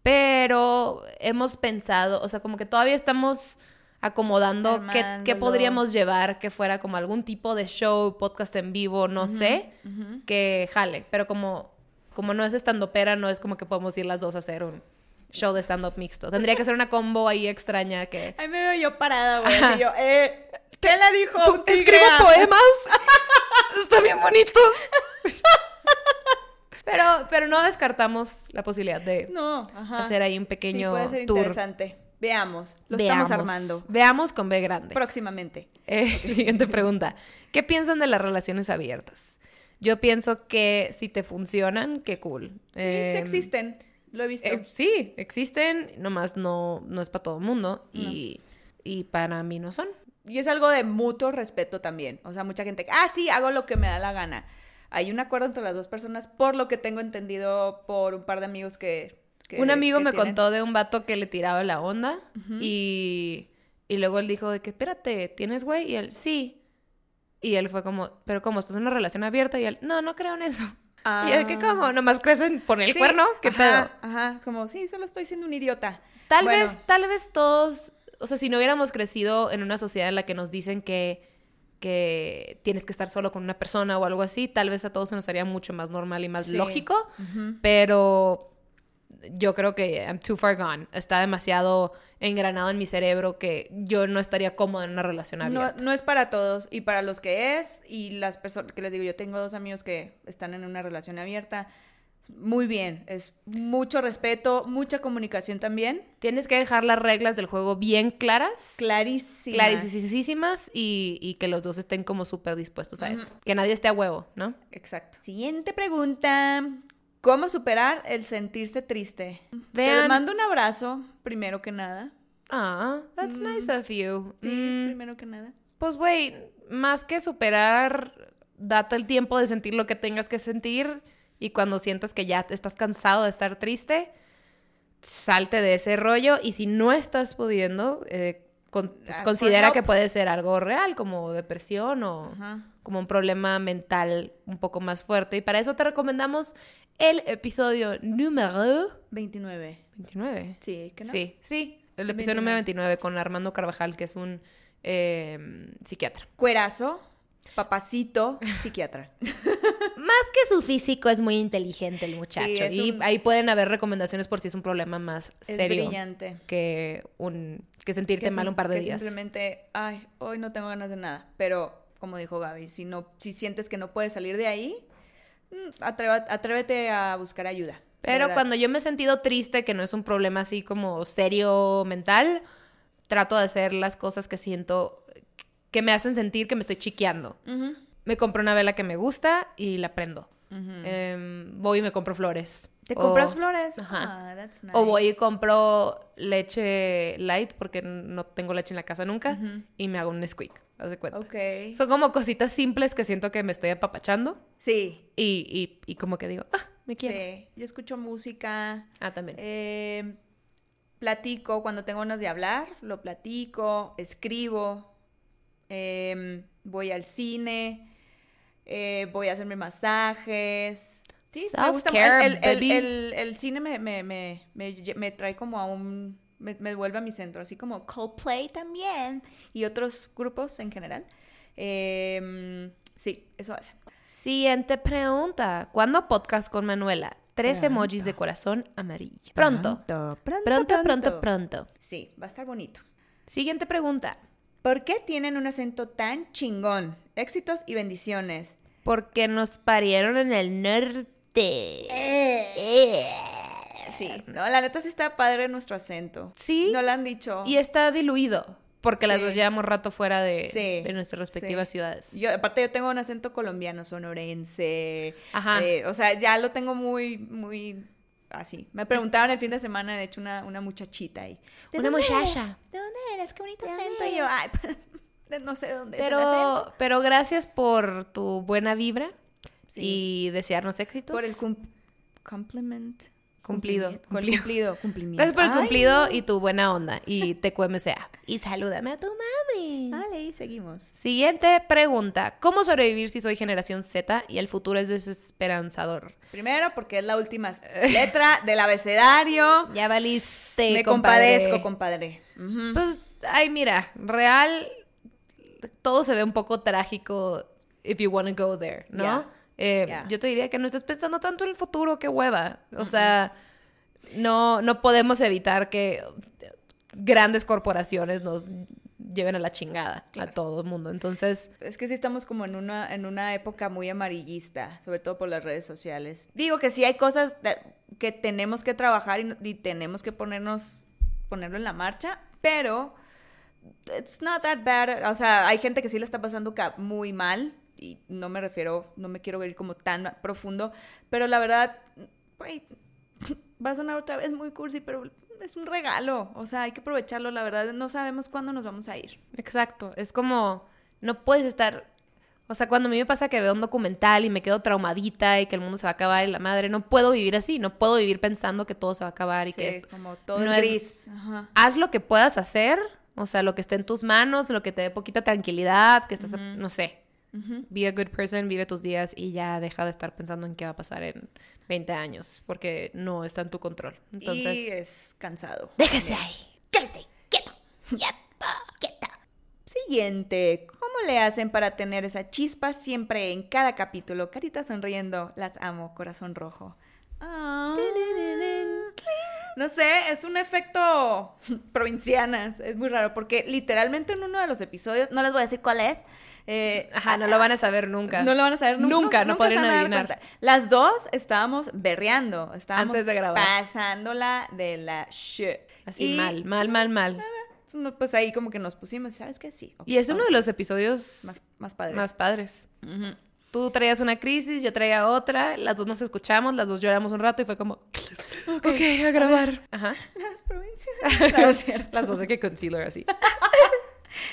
pero hemos pensado, o sea, como que todavía estamos acomodando qué, podríamos llevar que fuera como algún tipo de show, podcast en vivo, no sé, que jale. Pero como, como no es stand-upera, no es como que podemos ir las dos a hacer un show de stand-up mixto. Tendría que ser una combo ahí extraña que... Ahí me veo yo parada, güey. Yo, eh, ¿qué le dijo? Escribo poemas. Está bien bonito. pero, pero no descartamos la posibilidad de No, ajá. hacer ahí un pequeño sí, puede ser tour. interesante. Veamos. Lo Veamos. estamos armando. Veamos con B grande. Próximamente. Eh, siguiente pregunta. ¿Qué piensan de las relaciones abiertas? Yo pienso que si te funcionan, qué cool. Sí, Eh, sí existen. Lo he visto. Eh, sí, existen, nomás no, no es para todo el mundo y, y para mí no son. Y es algo de mutuo respeto también. O sea, mucha gente, ah, sí, hago lo que me da la gana. Hay un acuerdo entre las dos personas, por lo que tengo entendido por un par de amigos que... que- un amigo que me tienen. contó de un vato que le tiraba la onda y, y luego él dijo de que, espérate, ¿tienes güey? Y él, sí. Y él fue como, pero ¿cómo? ¿Estás en una relación abierta? Y él, no, no creo en eso. Y yo de que, Ah. ¿cómo? ¿Nomás crecen por el Sí, cuerno? ¿Qué ajá, pedo? Ajá, es como, sí, solo estoy siendo un idiota. Tal Bueno, vez, tal vez todos, o sea, si no hubiéramos crecido en una sociedad en la que nos dicen que, que tienes que estar solo con una persona o algo así, tal vez a todos se nos haría mucho más normal y más Sí. lógico, pero yo creo que I'm too far gone. Está demasiado engranado en mi cerebro que yo no estaría cómoda en una relación No, abierta. no es para todos y para los que es y las personas que les digo, yo tengo dos amigos que están en una relación abierta. Muy bien, es mucho respeto, mucha comunicación también. Tienes que dejar las reglas del juego bien claras. Clarísima. Clarísimas y, y que los dos estén como súper dispuestos a eso. Que nadie esté a huevo, ¿no? Exacto. Siguiente pregunta. ¿Cómo superar el sentirse triste? Te Vean- mando un abrazo, primero que nada. Ah, that's nice of you. Sí, Mm, primero que nada. pues, güey, más que superar, date el tiempo de sentir lo que tengas que sentir y cuando sientas que ya estás cansado de estar triste, salte de ese rollo y si no estás pudiendo, eh, con- pues, for considera que puede ser algo real, como depresión o Ajá. como un problema mental un poco más fuerte. Y para eso te recomendamos el episodio número 29. 29. Sí, que no. Sí, sí. El Sí, episodio 29. número 29 con Armando Carvajal, que es un eh, psiquiatra. Cuerazo, papacito, psiquiatra. Más que su físico, es muy inteligente el muchacho. Sí, y un- ahí pueden haber recomendaciones por si es un problema más Es serio brillante. que, un, que sentirte Que mal un par de que días. Simplemente, ay, hoy no tengo ganas de nada. Pero, como dijo Gaby, si, no, si sientes que no puedes salir de ahí, mm, atrévete a buscar ayuda. Pero cuando yo me he sentido triste, que no es un problema así como serio mental, trato de hacer las cosas que siento que me hacen sentir que me estoy chiqueando. Me compro una vela que me gusta y la prendo. Em, voy y me compro flores. ¿Te O- compras flores? Ajá. Ah, that's O voy y nice. compro leche light porque no tengo leche en la casa nunca Ujú. y me hago un squeak. Haz de cuenta. Ok. Son como cositas simples que siento que me estoy apapachando Sí, y, y, y como que digo, ah, me quiero. sí. Yo escucho música, Ah, también. eh, platico cuando tengo ganas de hablar, lo platico, escribo, em, voy al cine, eh, voy a hacerme masajes. Sí, me gusta el, el- baby. el- el cine me, me, me, me trae como a un... Me, me vuelve a mi centro, así como Coldplay también y otros grupos en general. Em, sí, eso hace. Siguiente pregunta. ¿Cuándo podcast con Manuela? Tres Pronto. emojis de corazón amarillo. Pronto. pronto, Pronto, pronto, pronto. Sí, va a estar bonito. Siguiente pregunta. ¿Por qué tienen un acento tan chingón? Éxitos y bendiciones. Porque nos parieron en el norte. Sí, no, la neta sí está padre nuestro acento. Sí. No lo han dicho. Y está diluido. Porque las dos llevamos rato fuera de, Sí, de nuestras respectivas sí. ciudades. Yo, aparte yo tengo un acento colombiano, sonorense. Ajá. eh, o sea, ya lo tengo muy, muy así. Me preguntaron el fin de semana, de hecho, una, una muchachita ahí. ¿De Una muchacha. ¿De dónde eres? Qué bonito ¿De acento. Y yo, ay, de- no sé de dónde es el acento. Pero, pero gracias por tu buena vibra Sí. y desearnos éxitos. Por el compliment. Cumplido, cumplido. Cumplido, cumplimiento. Gracias por el Ay, cumplido y tu buena onda y TQMCA. Y salúdame a tu mami. Vale, seguimos. Siguiente pregunta. ¿Cómo sobrevivir si soy generación Z y el futuro es desesperanzador? Primero, porque es la última letra del abecedario. Ya valiste, Me compadre. compadezco, compadre. Pues, ay, mira, real, todo se ve un poco trágico if you want to go there, ¿no? Eh. Yo te diría que no estés pensando tanto en el futuro, qué hueva. O sea, no, no podemos evitar que grandes corporaciones nos lleven a la chingada a todo el mundo. Entonces, Es que sí estamos como en una, en una época muy amarillista, sobre todo por las redes sociales. Digo que sí hay cosas que tenemos que trabajar y, tenemos que ponernos, ponerlo en la marcha, pero it's not that bad. O sea, hay gente que sí la está pasando muy mal y no me refiero, no me quiero ir como tan profundo, pero la verdad, güey, va a sonar otra vez muy cursi, pero es un regalo. O sea, hay que aprovecharlo, la verdad. No sabemos cuándo nos vamos a ir. Exacto. Es como, no puedes estar. O sea, cuando a mí me pasa que veo un documental y me quedo traumadita y que el mundo se va a acabar y la madre, no puedo vivir así. No puedo vivir pensando que todo se va a acabar y que esto. como todo no es es- gris. Ajá. Haz lo que puedas hacer. O sea, lo que esté en tus manos, lo que te dé poquita tranquilidad, que estás, no sé. Ujú. Be a good person, vive tus días y ya deja de estar pensando en qué va a pasar en 20 años, porque no está en tu control. Entonces, y es cansado. déjese ahí. Quédese quieto, quieto, quieta. Siguiente, ¿cómo le hacen para tener esa chispa siempre en cada capítulo? Carita sonriendo, las amo, corazón rojo. Ah. No sé, es un efecto provincianas, es muy raro, porque literalmente en uno de los episodios, no les voy a decir cuál es, eh, Ajá, no lo van a saber nunca. no lo van a saber nunca. Nunca, no se podrían adivinar. cuenta. Las dos estábamos berreando, estábamos Antes de grabar. pasándola de la shit. Así Y, mal, mal, mal, mal. no, Pues ahí como que nos pusimos, ¿sabes qué? Sí. Y es uno de los episodios más, más padres. más padres. Tú traías una crisis, yo traía otra, las dos nos escuchamos, las dos lloramos un rato y fue como, ok, a grabar. Ajá. Las provincias. No, es cierto. Las dos de que concealer así.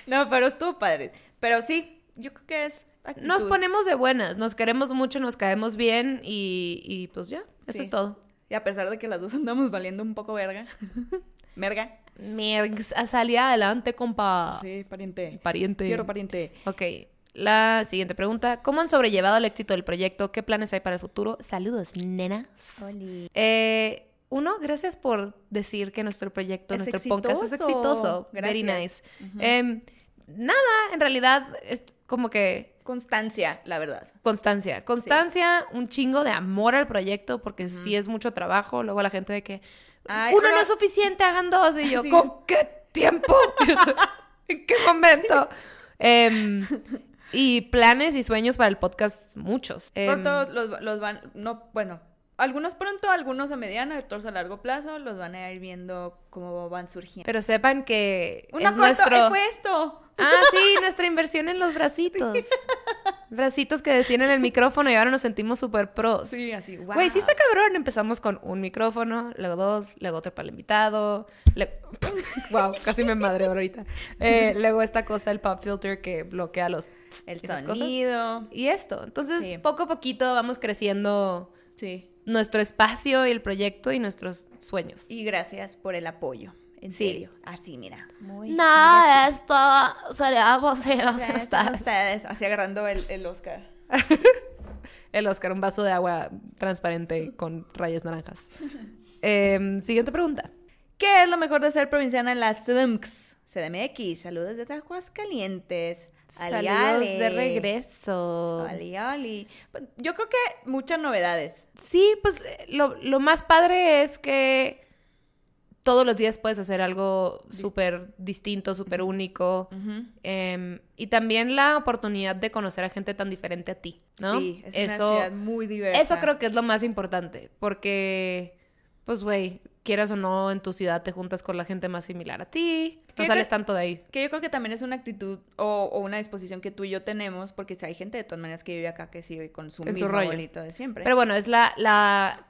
No, pero estuvo padre. Pero sí, yo creo que es. actitud. Nos ponemos de buenas, nos queremos mucho, nos caemos bien y, y pues ya, eso Sí. es todo. Y a pesar de que las dos andamos valiendo un poco verga. Merga. Mergs, a salir adelante, compa. Sí, pariente. Pariente. Quiero pariente. Ok, la siguiente pregunta. ¿Cómo han sobrellevado el éxito del proyecto? ¿Qué planes hay para el futuro? Saludos, nenas. Oli. Eh, uno, gracias por decir que nuestro proyecto, Es nuestro podcast es exitoso. exitoso. Very Gracias. nice. Em, nada, en realidad como que Constancia, la verdad. constancia. Constancia, un chingo de amor al proyecto, porque sí es mucho trabajo. Luego la gente de que Ay, uno no es suficiente, hagan dos. Y yo, Sí. ¿con qué tiempo? ¿En qué momento? Em, y planes y sueños para el podcast, muchos. Em, Pronto los, los van, no, bueno, algunos pronto, algunos a mediano, otros a largo plazo, los van a ir viendo cómo van surgiendo. pero sepan que Una es nuestro... ¡eh, fue esto! Ah, sí, nuestra inversión en los bracitos. Bracitos que detienen el micrófono y ahora nos sentimos súper pros. Sí, así, wow. Güey, sí está cabrón. Empezamos con un micrófono, luego dos, luego otro para el invitado. wow, casi me madre ahorita. Eh, luego esta cosa, el pop filter que bloquea los... El cosas. sonido. Y esto. Entonces, Sí. poco a poquito vamos creciendo Sí. Nuestro espacio y el proyecto y nuestros sueños. Y gracias por el apoyo. En Sí. serio. Así, mira. Muy. Nada, esto sería posible sin ustedes. Así agarrando el, el Oscar. El Oscar, un vaso de agua transparente con rayas naranjas. Em, siguiente pregunta. ¿Qué es lo mejor de ser provinciana en las CDMX? CDMX. Saludos desde Aguascalientes. Ali, Saludos ali. de regreso. Ali, ali. Yo creo que muchas novedades. Sí, pues eh, lo, lo más padre es que todos los días puedes hacer algo súper distinto, súper único. Em, y también la oportunidad de conocer a gente tan diferente a ti, ¿no? Sí, es eso, una ciudad muy diversa. Eso creo que es lo más importante, porque, pues, güey, quieras o no, en tu ciudad te juntas con la gente más similar a ti, no ¿Qué sales tanto de ahí. Que yo creo que también es una actitud o, o una disposición que tú y yo tenemos, porque si hay gente de todas maneras que vive acá que sigue con su mismo abuelito de siempre. Pero bueno, es la, la,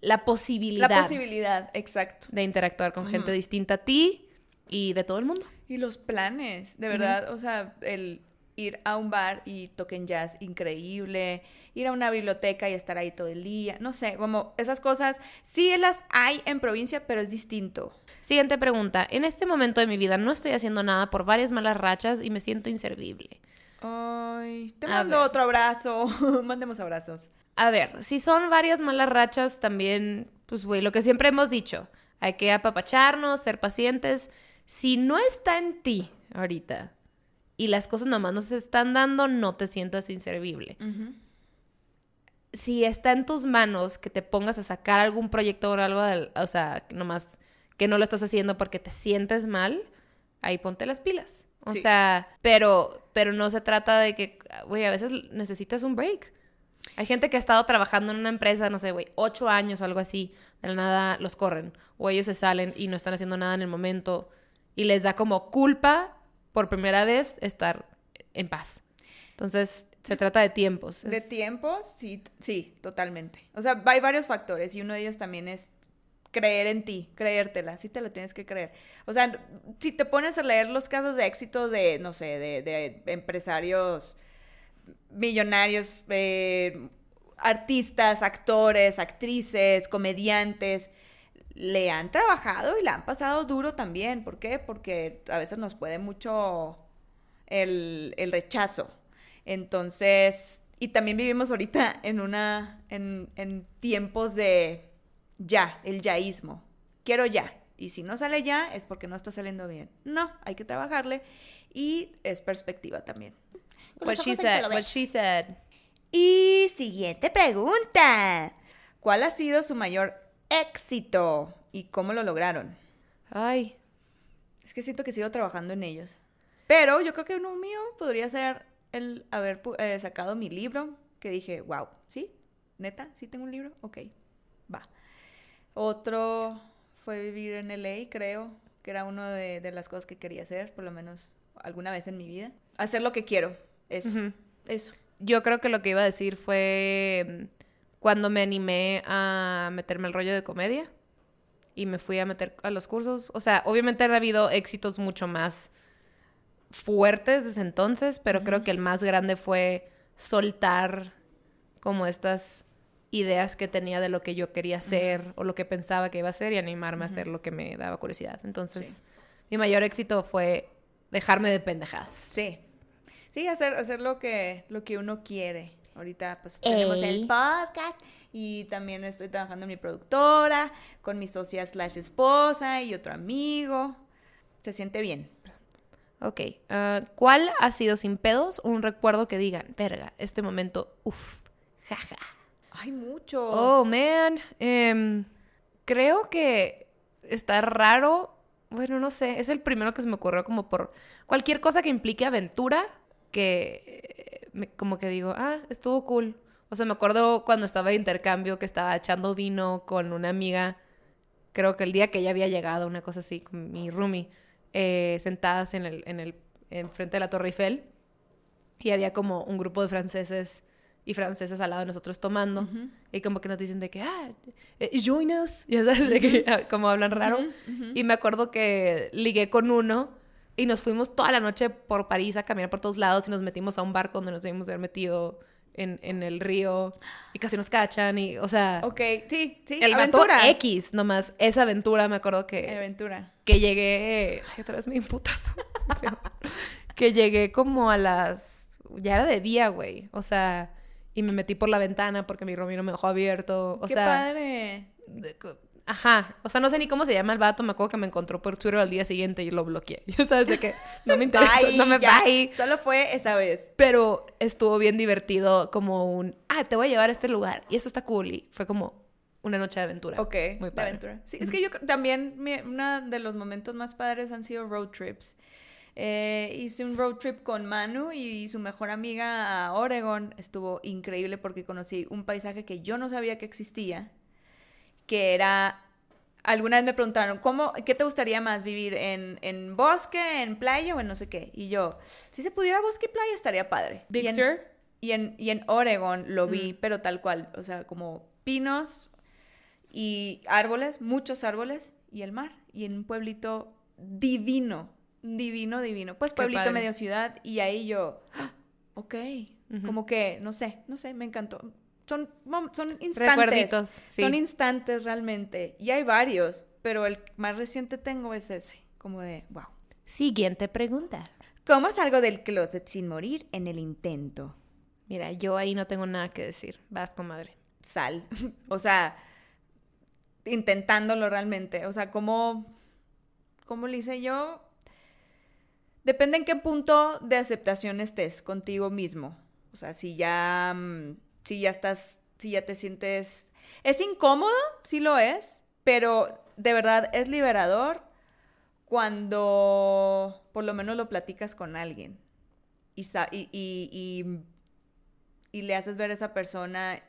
la posibilidad la posibilidad, exacto. de interactuar con gente distinta a ti y de todo el mundo. Y los planes, de verdad, o sea, el ir a un bar y toquen jazz, increíble, ir a una biblioteca y estar ahí todo el día, no sé, como esas cosas, sí las hay en provincia, pero es distinto. Siguiente pregunta. En este momento de mi vida no estoy haciendo nada por varias malas rachas y me siento inservible. Ay, te mando otro abrazo, mandemos abrazos. A ver, si son varias malas rachas, también, pues, güey, lo que siempre hemos dicho, hay que apapacharnos, ser pacientes. Si no está en ti ahorita y las cosas nomás no se están dando, no te sientas inservible. Si está en tus manos que te pongas a sacar algún proyecto o algo, del- o sea, nomás que no lo estás haciendo porque te sientes mal, ahí ponte las pilas. O Sí. sea, pero, pero no se trata de que, güey, a veces necesitas un break. Hay gente que ha estado trabajando en una empresa, no sé, güey, ocho años, algo así, de la nada los corren. O ellos se salen y no están haciendo nada en el momento. Y les da como culpa, por primera vez, estar en paz. Entonces, se trata de tiempos. De tiempos, sí, sí, totalmente. O sea, hay varios factores y uno de ellos también es creer en ti, creértela, sí te la tienes que creer. O sea, si te pones a leer los casos de éxito de, no sé, de, de empresarios millonarios, eh, artistas, actores, actrices, comediantes, le han trabajado y la han pasado duro también. ¿Por qué? Porque a veces nos puede mucho el, el rechazo. Entonces, y también vivimos ahorita en una, en, en tiempos de ya, el yaísmo. Quiero ya. Y si no sale ya, es porque no está saliendo bien. No, hay que trabajarle. Y es perspectiva también. What she said, what she said. Y siguiente pregunta. ¿Cuál ha sido su mayor éxito y cómo lo lograron? Ay, Es que siento que sigo trabajando en ellos. Pero yo creo que uno mío podría ser el haber eh, sacado mi libro, que dije, wow, ¿sí? ¿Neta? ¿Sí tengo un libro? Ok, va. Otro fue vivir en LA, creo, que era una de, de las cosas que quería hacer, por lo menos alguna vez en mi vida. Hacer lo que quiero, eso, eso. yo creo que lo que iba a decir fue mm, cuando me animé a meterme al rollo de comedia y me fui a meter a los cursos. O sea, obviamente han habido éxitos mucho más fuertes desde entonces, pero creo que el más grande fue soltar como estas ideas que tenía de lo que yo quería hacer o lo que pensaba que iba a hacer y animarme a hacer lo que me daba curiosidad. Entonces, mi mayor éxito fue dejarme de pendejadas. Sí. Sí, hacer, hacer lo que, lo que uno quiere. Ahorita pues tenemos el podcast y también estoy trabajando en mi productora, con mi socia slash esposa y otro amigo. Se siente bien. Ok, ah, ¿cuál ha sido sin pedos un recuerdo que digan, verga, este momento, uff, jaja? Hay muchos. Oh, man, em, creo que está raro, bueno, no sé, es el primero que se me ocurrió como por cualquier cosa que implique aventura, que me- como que digo, ah, estuvo cool. O sea, me acuerdo cuando estaba de intercambio que estaba echando vino con una amiga, creo que el día que ella había llegado, una cosa así, con mi roomie, eh, sentadas en el, en el, enfrente de la Torre Eiffel, y había como un grupo de franceses y francesas al lado de nosotros tomando, y como que nos dicen de que, ah, join us, ya sabes, de que, como hablan raro, y me acuerdo que ligué con uno, y nos fuimos toda la noche por París a caminar por todos lados, y nos metimos a un barco donde nos debimos haber metido en, en el río, y casi nos cachan, y, o sea... Ok, sí, sí. El vato aventuras. X, nomás. Esa aventura, me acuerdo que, Aventura. que llegué. Ay, otra vez me di un putazo. que llegué como a las. Ya era de día, güey. O sea, y me metí por la ventana porque mi roomie no me dejó abierto. O Qué sea. padre. De Ajá, o sea, no sé ni cómo se llama el vato, me acuerdo que me encontró por Twitter al día siguiente y lo bloqueé. Ya sabes de que no me interesa, Bye, no me ya. bye. Solo fue esa vez. Pero estuvo bien divertido como un, ah, te voy a llevar a este lugar y eso está cool y fue como una noche de aventura. Ok, Muy de padre. aventura. Sí, es que yo también mi- uno de los momentos más padres han sido road trips. Eh, hice un road trip con Manu y su mejor amiga a Oregon. Estuvo increíble porque conocí un paisaje que yo no sabía que existía, que era... Alguna vez me preguntaron, ¿cómo, ¿qué te gustaría más vivir? ¿En, en bosque, en playa o en no sé qué? Y yo, si se pudiera bosque y playa estaría padre. Big y en, Sur? Y en, y en Oregon lo vi, pero tal cual, o sea, como pinos y árboles, muchos árboles y el mar. Y en un pueblito divino, divino, divino. Pues pueblito medio ciudad y ahí yo, ¡ah! ok, como que, no sé, no sé, me encantó. Son, son instantes. Recuerditos, sí. Son instantes realmente. Y hay varios, pero el más reciente tengo es ese, como de, wow. Siguiente pregunta. ¿Cómo salgo del closet sin morir en el intento? Mira, yo ahí no tengo nada que decir. Vas, comadre. sal. o sea, intentándolo realmente. O sea, ¿cómo, cómo le hice yo? Depende en qué punto de aceptación estés contigo mismo. O sea, si ya, mm, si ya estás, si ya te sientes... Es incómodo, sí lo es, pero de verdad es liberador cuando por lo menos lo platicas con alguien y, y, y- y- le haces ver a esa persona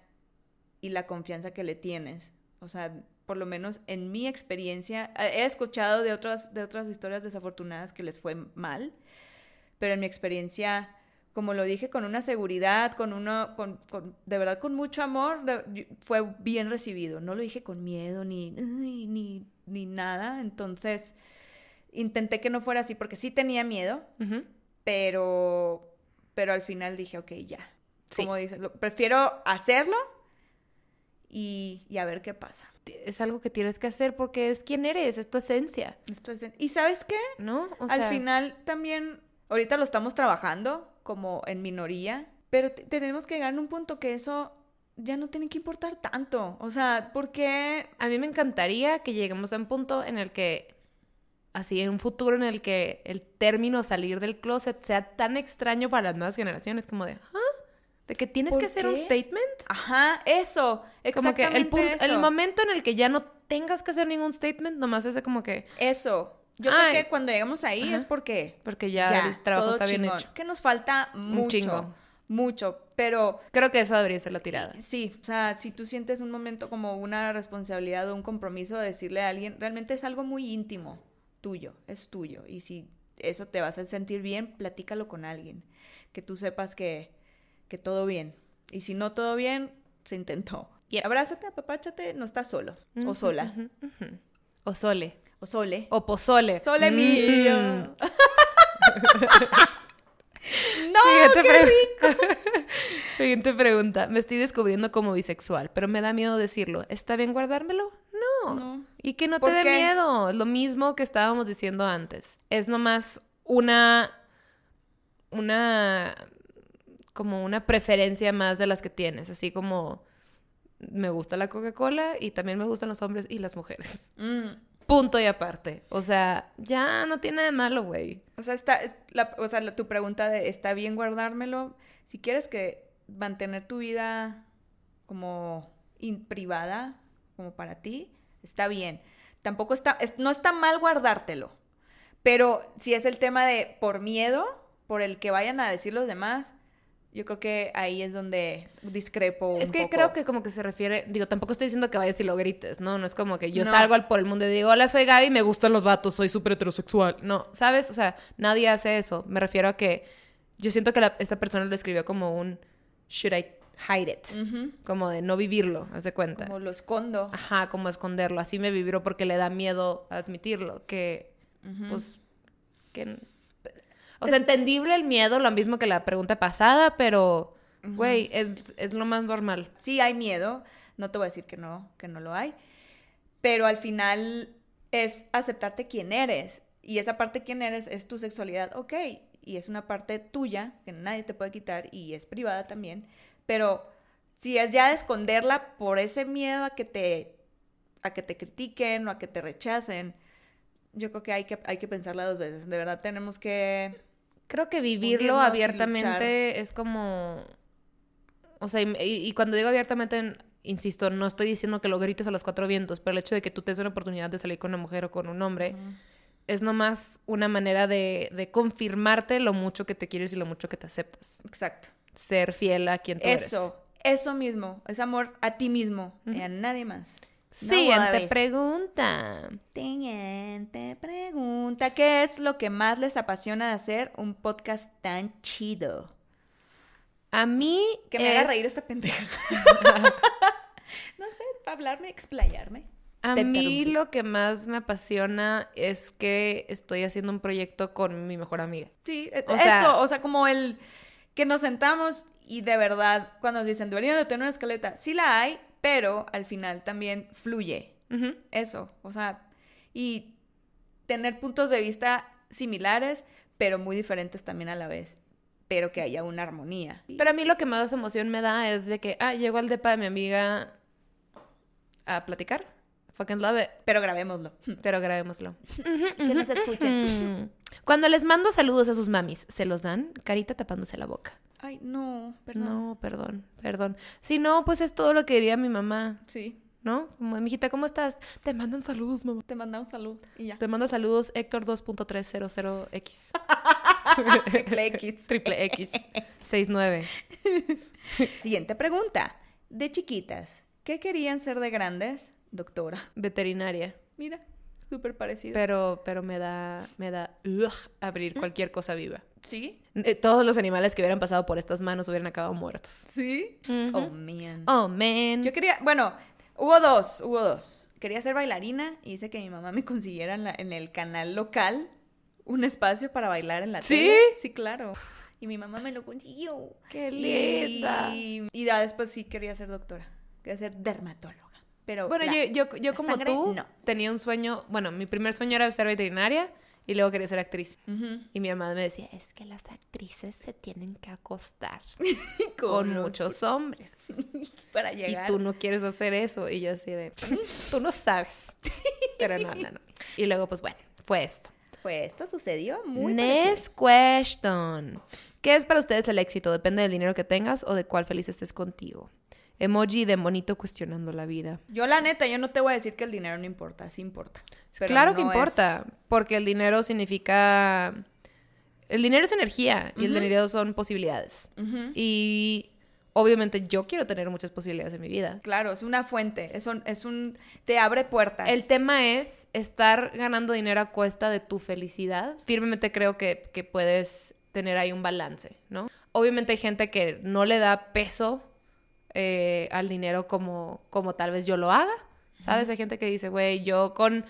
y la confianza que le tienes. O sea, por lo menos en mi experiencia, he escuchado de otras, de otras historias desafortunadas que les fue mal, pero en mi experiencia, como lo dije, con una seguridad, con uno, con, con- de verdad con mucho amor, de- fue bien recibido. No lo dije con miedo ni, ni, ni nada. Entonces, intenté que no fuera así porque sí tenía miedo, pero, pero al final dije, ok, ya. Sí. Como dices, prefiero hacerlo y, y a ver qué pasa. Es algo que tienes que hacer porque es quien eres, es tu esencia, es- ¿Y sabes qué? ¿no? O Al sea, final también, ahorita lo estamos trabajando como en minoría, pero te- tenemos que llegar a un punto que eso ya no tiene que importar tanto. O sea, porque A mí me encantaría que lleguemos a un punto en el que, así, en un futuro en el que el término salir del closet sea tan extraño para las nuevas generaciones como de, ¿ah? De que tienes ¿Por que hacer un qué? statement. Ajá, eso, Como que exactamente el, punto, el eso. momento en el que ya no tengas que hacer ningún statement, nomás ese como que, Eso. Yo Ay. creo que cuando llegamos ahí Ajá. es porque porque ya, el trabajo está bien hecho. Que nos falta mucho, chingo. mucho, pero Creo que esa debería ser la tirada. sí, o sea, si tú sientes un momento como una responsabilidad o un compromiso de decirle a alguien, realmente es algo muy íntimo, tuyo, es tuyo. Y si eso te vas a sentir bien, platícalo con alguien, que tú sepas que, que todo bien. Y si no todo bien, se intentó. Yep. Abrázate, apapáchate, no estás solo o sola. O sole. O sole. O pozole. Sole Mm. mío. no, Siguiente, qué pre- Siguiente pregunta. Me estoy descubriendo como bisexual, pero me da miedo decirlo. ¿Está bien guardármelo? No. No. Y que no te ¿Por dé miedo. Lo mismo que estábamos diciendo antes. Es nomás una. Una. Como una preferencia más de las que tienes. Así como. Me gusta la Coca-Cola y también me gustan los hombres y las mujeres. Mm. Punto y aparte. O sea, ya no tiene de malo, güey. O sea, está, es la- o sea, la- tu pregunta de ¿está bien guardármelo? Si quieres que mantener tu vida como in- privada, como para ti, está bien. Tampoco está, es- no está mal guardártelo. Pero si es el tema de por miedo, por el que vayan a decir los demás, yo creo que ahí es donde discrepo un Es que poco. creo que como que se refiere, digo, tampoco estoy diciendo que vayas y lo grites, ¿no? No es como que yo No. salgo al por el mundo y digo, hola, soy Gaby, me gustan los vatos, soy súper heterosexual. No, ¿sabes? O sea, nadie hace eso. Me refiero a que yo siento que la- esta persona lo escribió como un should I hide it, como de no vivirlo, haz de cuenta. Como lo escondo. Ajá, como esconderlo. Así me vivió porque le da miedo admitirlo, que pues que o sea, entendible el miedo, lo mismo que la pregunta pasada, pero güey, es, es lo más normal. sí hay miedo, no te voy a decir que no, que no lo hay, pero al final es aceptarte quién eres y esa parte quién eres es tu sexualidad, ok, y es una parte tuya que nadie te puede quitar y es privada también, pero si es ya de esconderla por ese miedo a que te a que te critiquen o a que te rechacen, yo creo que hay que hay que pensarla dos veces, de verdad tenemos que Creo que vivirlo abiertamente es como. O sea, y, y- y cuando digo abiertamente, insisto, no estoy diciendo que lo grites a los cuatro vientos, pero el hecho de que tú te des una oportunidad de salir con una mujer o con un hombre es nomás una manera de, de confirmarte lo mucho que te quieres y lo mucho que te aceptas. exacto. Ser fiel a quien tú eres. Eso, eso mismo, es amor a ti mismo y a nadie más. No Siguiente worries. pregunta. Siguiente pregunta. ¿Qué es lo que más les apasiona de hacer un podcast tan chido? A mí. Que me haga reír esta pendeja. no sé, para hablarme, explayarme. A Te mí interrumpí. lo que más me apasiona es que estoy haciendo un proyecto con mi mejor amiga. Sí, eh, O eso, sea- o sea, como el que nos sentamos y de verdad, cuando nos dicen, deberían de tener una escaleta, sí la hay, pero al final también fluye. Eso, o sea, y tener puntos de vista similares, pero muy diferentes también a la vez, pero que haya una armonía. Pero a mí lo que más emoción me da es de que, ah, llego al depa de mi amiga a platicar. Fucking love it. Pero grabémoslo. Pero grabémoslo. Que nos escuchen. Mm. Cuando les mando saludos a sus mamis, ¿se los dan? Carita tapándose la boca. Ay, no, perdón. No, perdón, perdón. Si no, pues es todo lo que diría mi mamá, Sí, ¿no? Como, mijita, ¿cómo estás? Te mandan saludos, mamá. te mandamos salud y ya. Te manda saludos Héctor 2.300X. Triple X. Triple X. 69. Siguiente pregunta. De chiquitas, ¿qué querían ser de grandes? Doctora. Veterinaria. Mira, súper parecido. Pero, pero me da, me da ugh, abrir cualquier cosa viva. ¿Sí? Eh, Todos los animales que hubieran pasado por estas manos hubieran acabado muertos. ¿Sí? Oh, man. Oh, man. Yo quería, bueno, hubo dos, hubo dos. Quería ser bailarina y hice que mi mamá me consiguiera en, la- en el canal local un espacio para bailar en la ¿Sí? tele. Sí, claro. Y mi mamá me lo consiguió. ¡Qué linda! Y, y ya después sí quería ser doctora. Quería ser dermatóloga. Pero Bueno, la- yo, yo, como sangre, tú no. tenía un sueño, bueno, mi primer sueño era ser veterinaria y luego quería ser actriz. Y mi mamá me decía, es que las actrices se tienen que acostar Con muchos hombres. para Y llegar. tú no quieres hacer eso. Y yo así de, tú no sabes. Pero no, no, no. Y luego, pues bueno, fue esto. Pues esto sucedió muy parecido. Next question. ¿Qué es para ustedes el éxito? ¿Depende del dinero que tengas o de cuál feliz estés contigo? Emoji de monito cuestionando la vida. Yo la neta, yo no te voy a decir que el dinero no importa, sí importa. Claro que importa, es- porque el dinero significa... El dinero es energía y el dinero son posibilidades. Y obviamente yo quiero tener muchas posibilidades en mi vida. Claro, es una fuente, es un, es un, te abre puertas. El tema es estar ganando dinero a cuesta de tu felicidad. Firmemente creo que, que puedes tener ahí un balance, ¿no? Obviamente hay gente que no le da peso eh, al dinero como, como tal vez yo lo haga, ¿sabes? Hay gente que dice, güey, yo con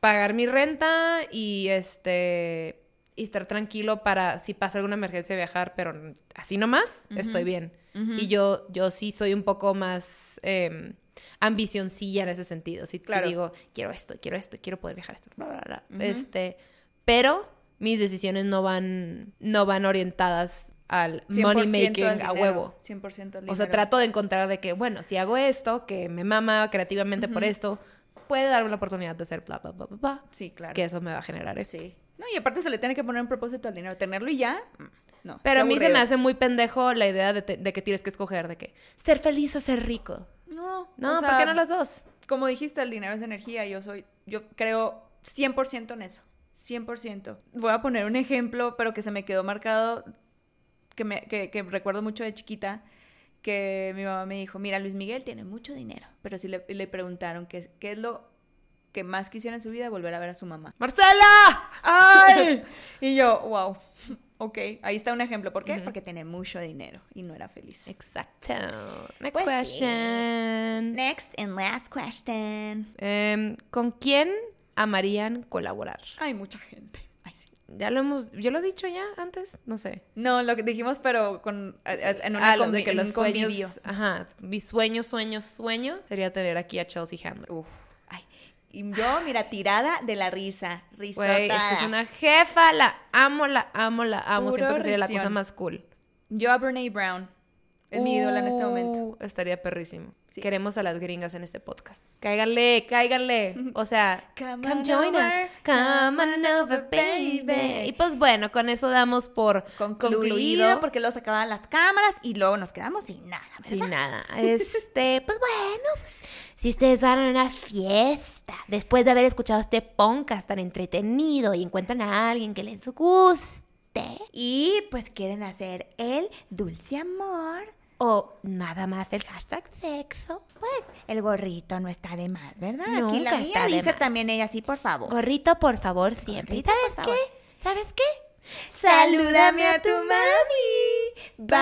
pagar mi renta y este y estar tranquilo para si pasa alguna emergencia viajar, pero así nomás estoy bien. Y yo, yo sí soy un poco más eh, ambicioncilla en ese sentido. Si, si Claro. digo, quiero esto, quiero esto, quiero poder viajar esto, bla, bla, bla. Este, pero mis decisiones no van, no van orientadas al money 100% making a huevo. 100% al O sea, trato de encontrar de que, bueno, si hago esto, que me mama creativamente por esto, puede darme la oportunidad de hacer bla, bla, bla, bla, bla. Sí, claro. Que eso me va a generar esto. Sí. No, y aparte se le tiene que poner un propósito al dinero. Tenerlo y ya, mm, no. Pero a mí se me hace muy pendejo la idea de, te- de que tienes que escoger de que ser feliz o ser rico. No, No, o ¿por sea, qué no las dos? Como dijiste, el dinero es energía. Yo soy, yo creo 100% en eso. 100%. Voy a poner un ejemplo, pero que se me quedó marcado, que, me, que, que recuerdo mucho de chiquita, que mi mamá me dijo, mira, Luis Miguel tiene mucho dinero, pero si le, le preguntaron qué, es- qué es lo que más quisiera en su vida, volver a ver a su mamá. ¡Marcela! ¡Ay! y yo, wow, ok, ahí está un ejemplo. ¿Por qué? Porque tiene mucho dinero y no era feliz. Exacto. Next Pues sí. question. Next and last question. Em, ¿Con quién amarían colaborar? Hay mucha gente. Sí. Ya lo hemos, yo lo he dicho ya antes, no sé. No, lo que dijimos, pero con, a- en una Ah, lo de que los sueños, convivio. ajá, mi sueño, sueño, sueño sería tener aquí a Chelsea Handler. Uf, ay. Y yo, mira, tirada de la risa. Güey, es que es una jefa, la amo, la amo, la amo. Puro Siento que sería la cosa más cool. Yo a Brene Brown. Es mi ídola en este momento. Uh, Estaría perrísimo. Sí. Queremos a las gringas en este podcast. Cáiganle, cáiganle. O sea, Come come, on join over, us. Come on over, baby. Y pues bueno, con eso damos por Concluido, concluido. porque luego se acababan las cámaras y luego nos quedamos sin nada, ¿verdad? Sin nada. Este, pues bueno, pues, si ustedes van a una fiesta después de haber escuchado este podcast tan entretenido y encuentran a alguien que les guste Y pues quieren hacer el dulce amor. O nada más el hashtag sexo, Pues el gorrito no está de más, ¿verdad? Aquí Nunca la mía está de dice más. también ella sí, por favor. gorrito por favor siempre. ¿Y Gorrito, sabes por qué? ¿Sabes qué? Salúdame a tu mami. Bye.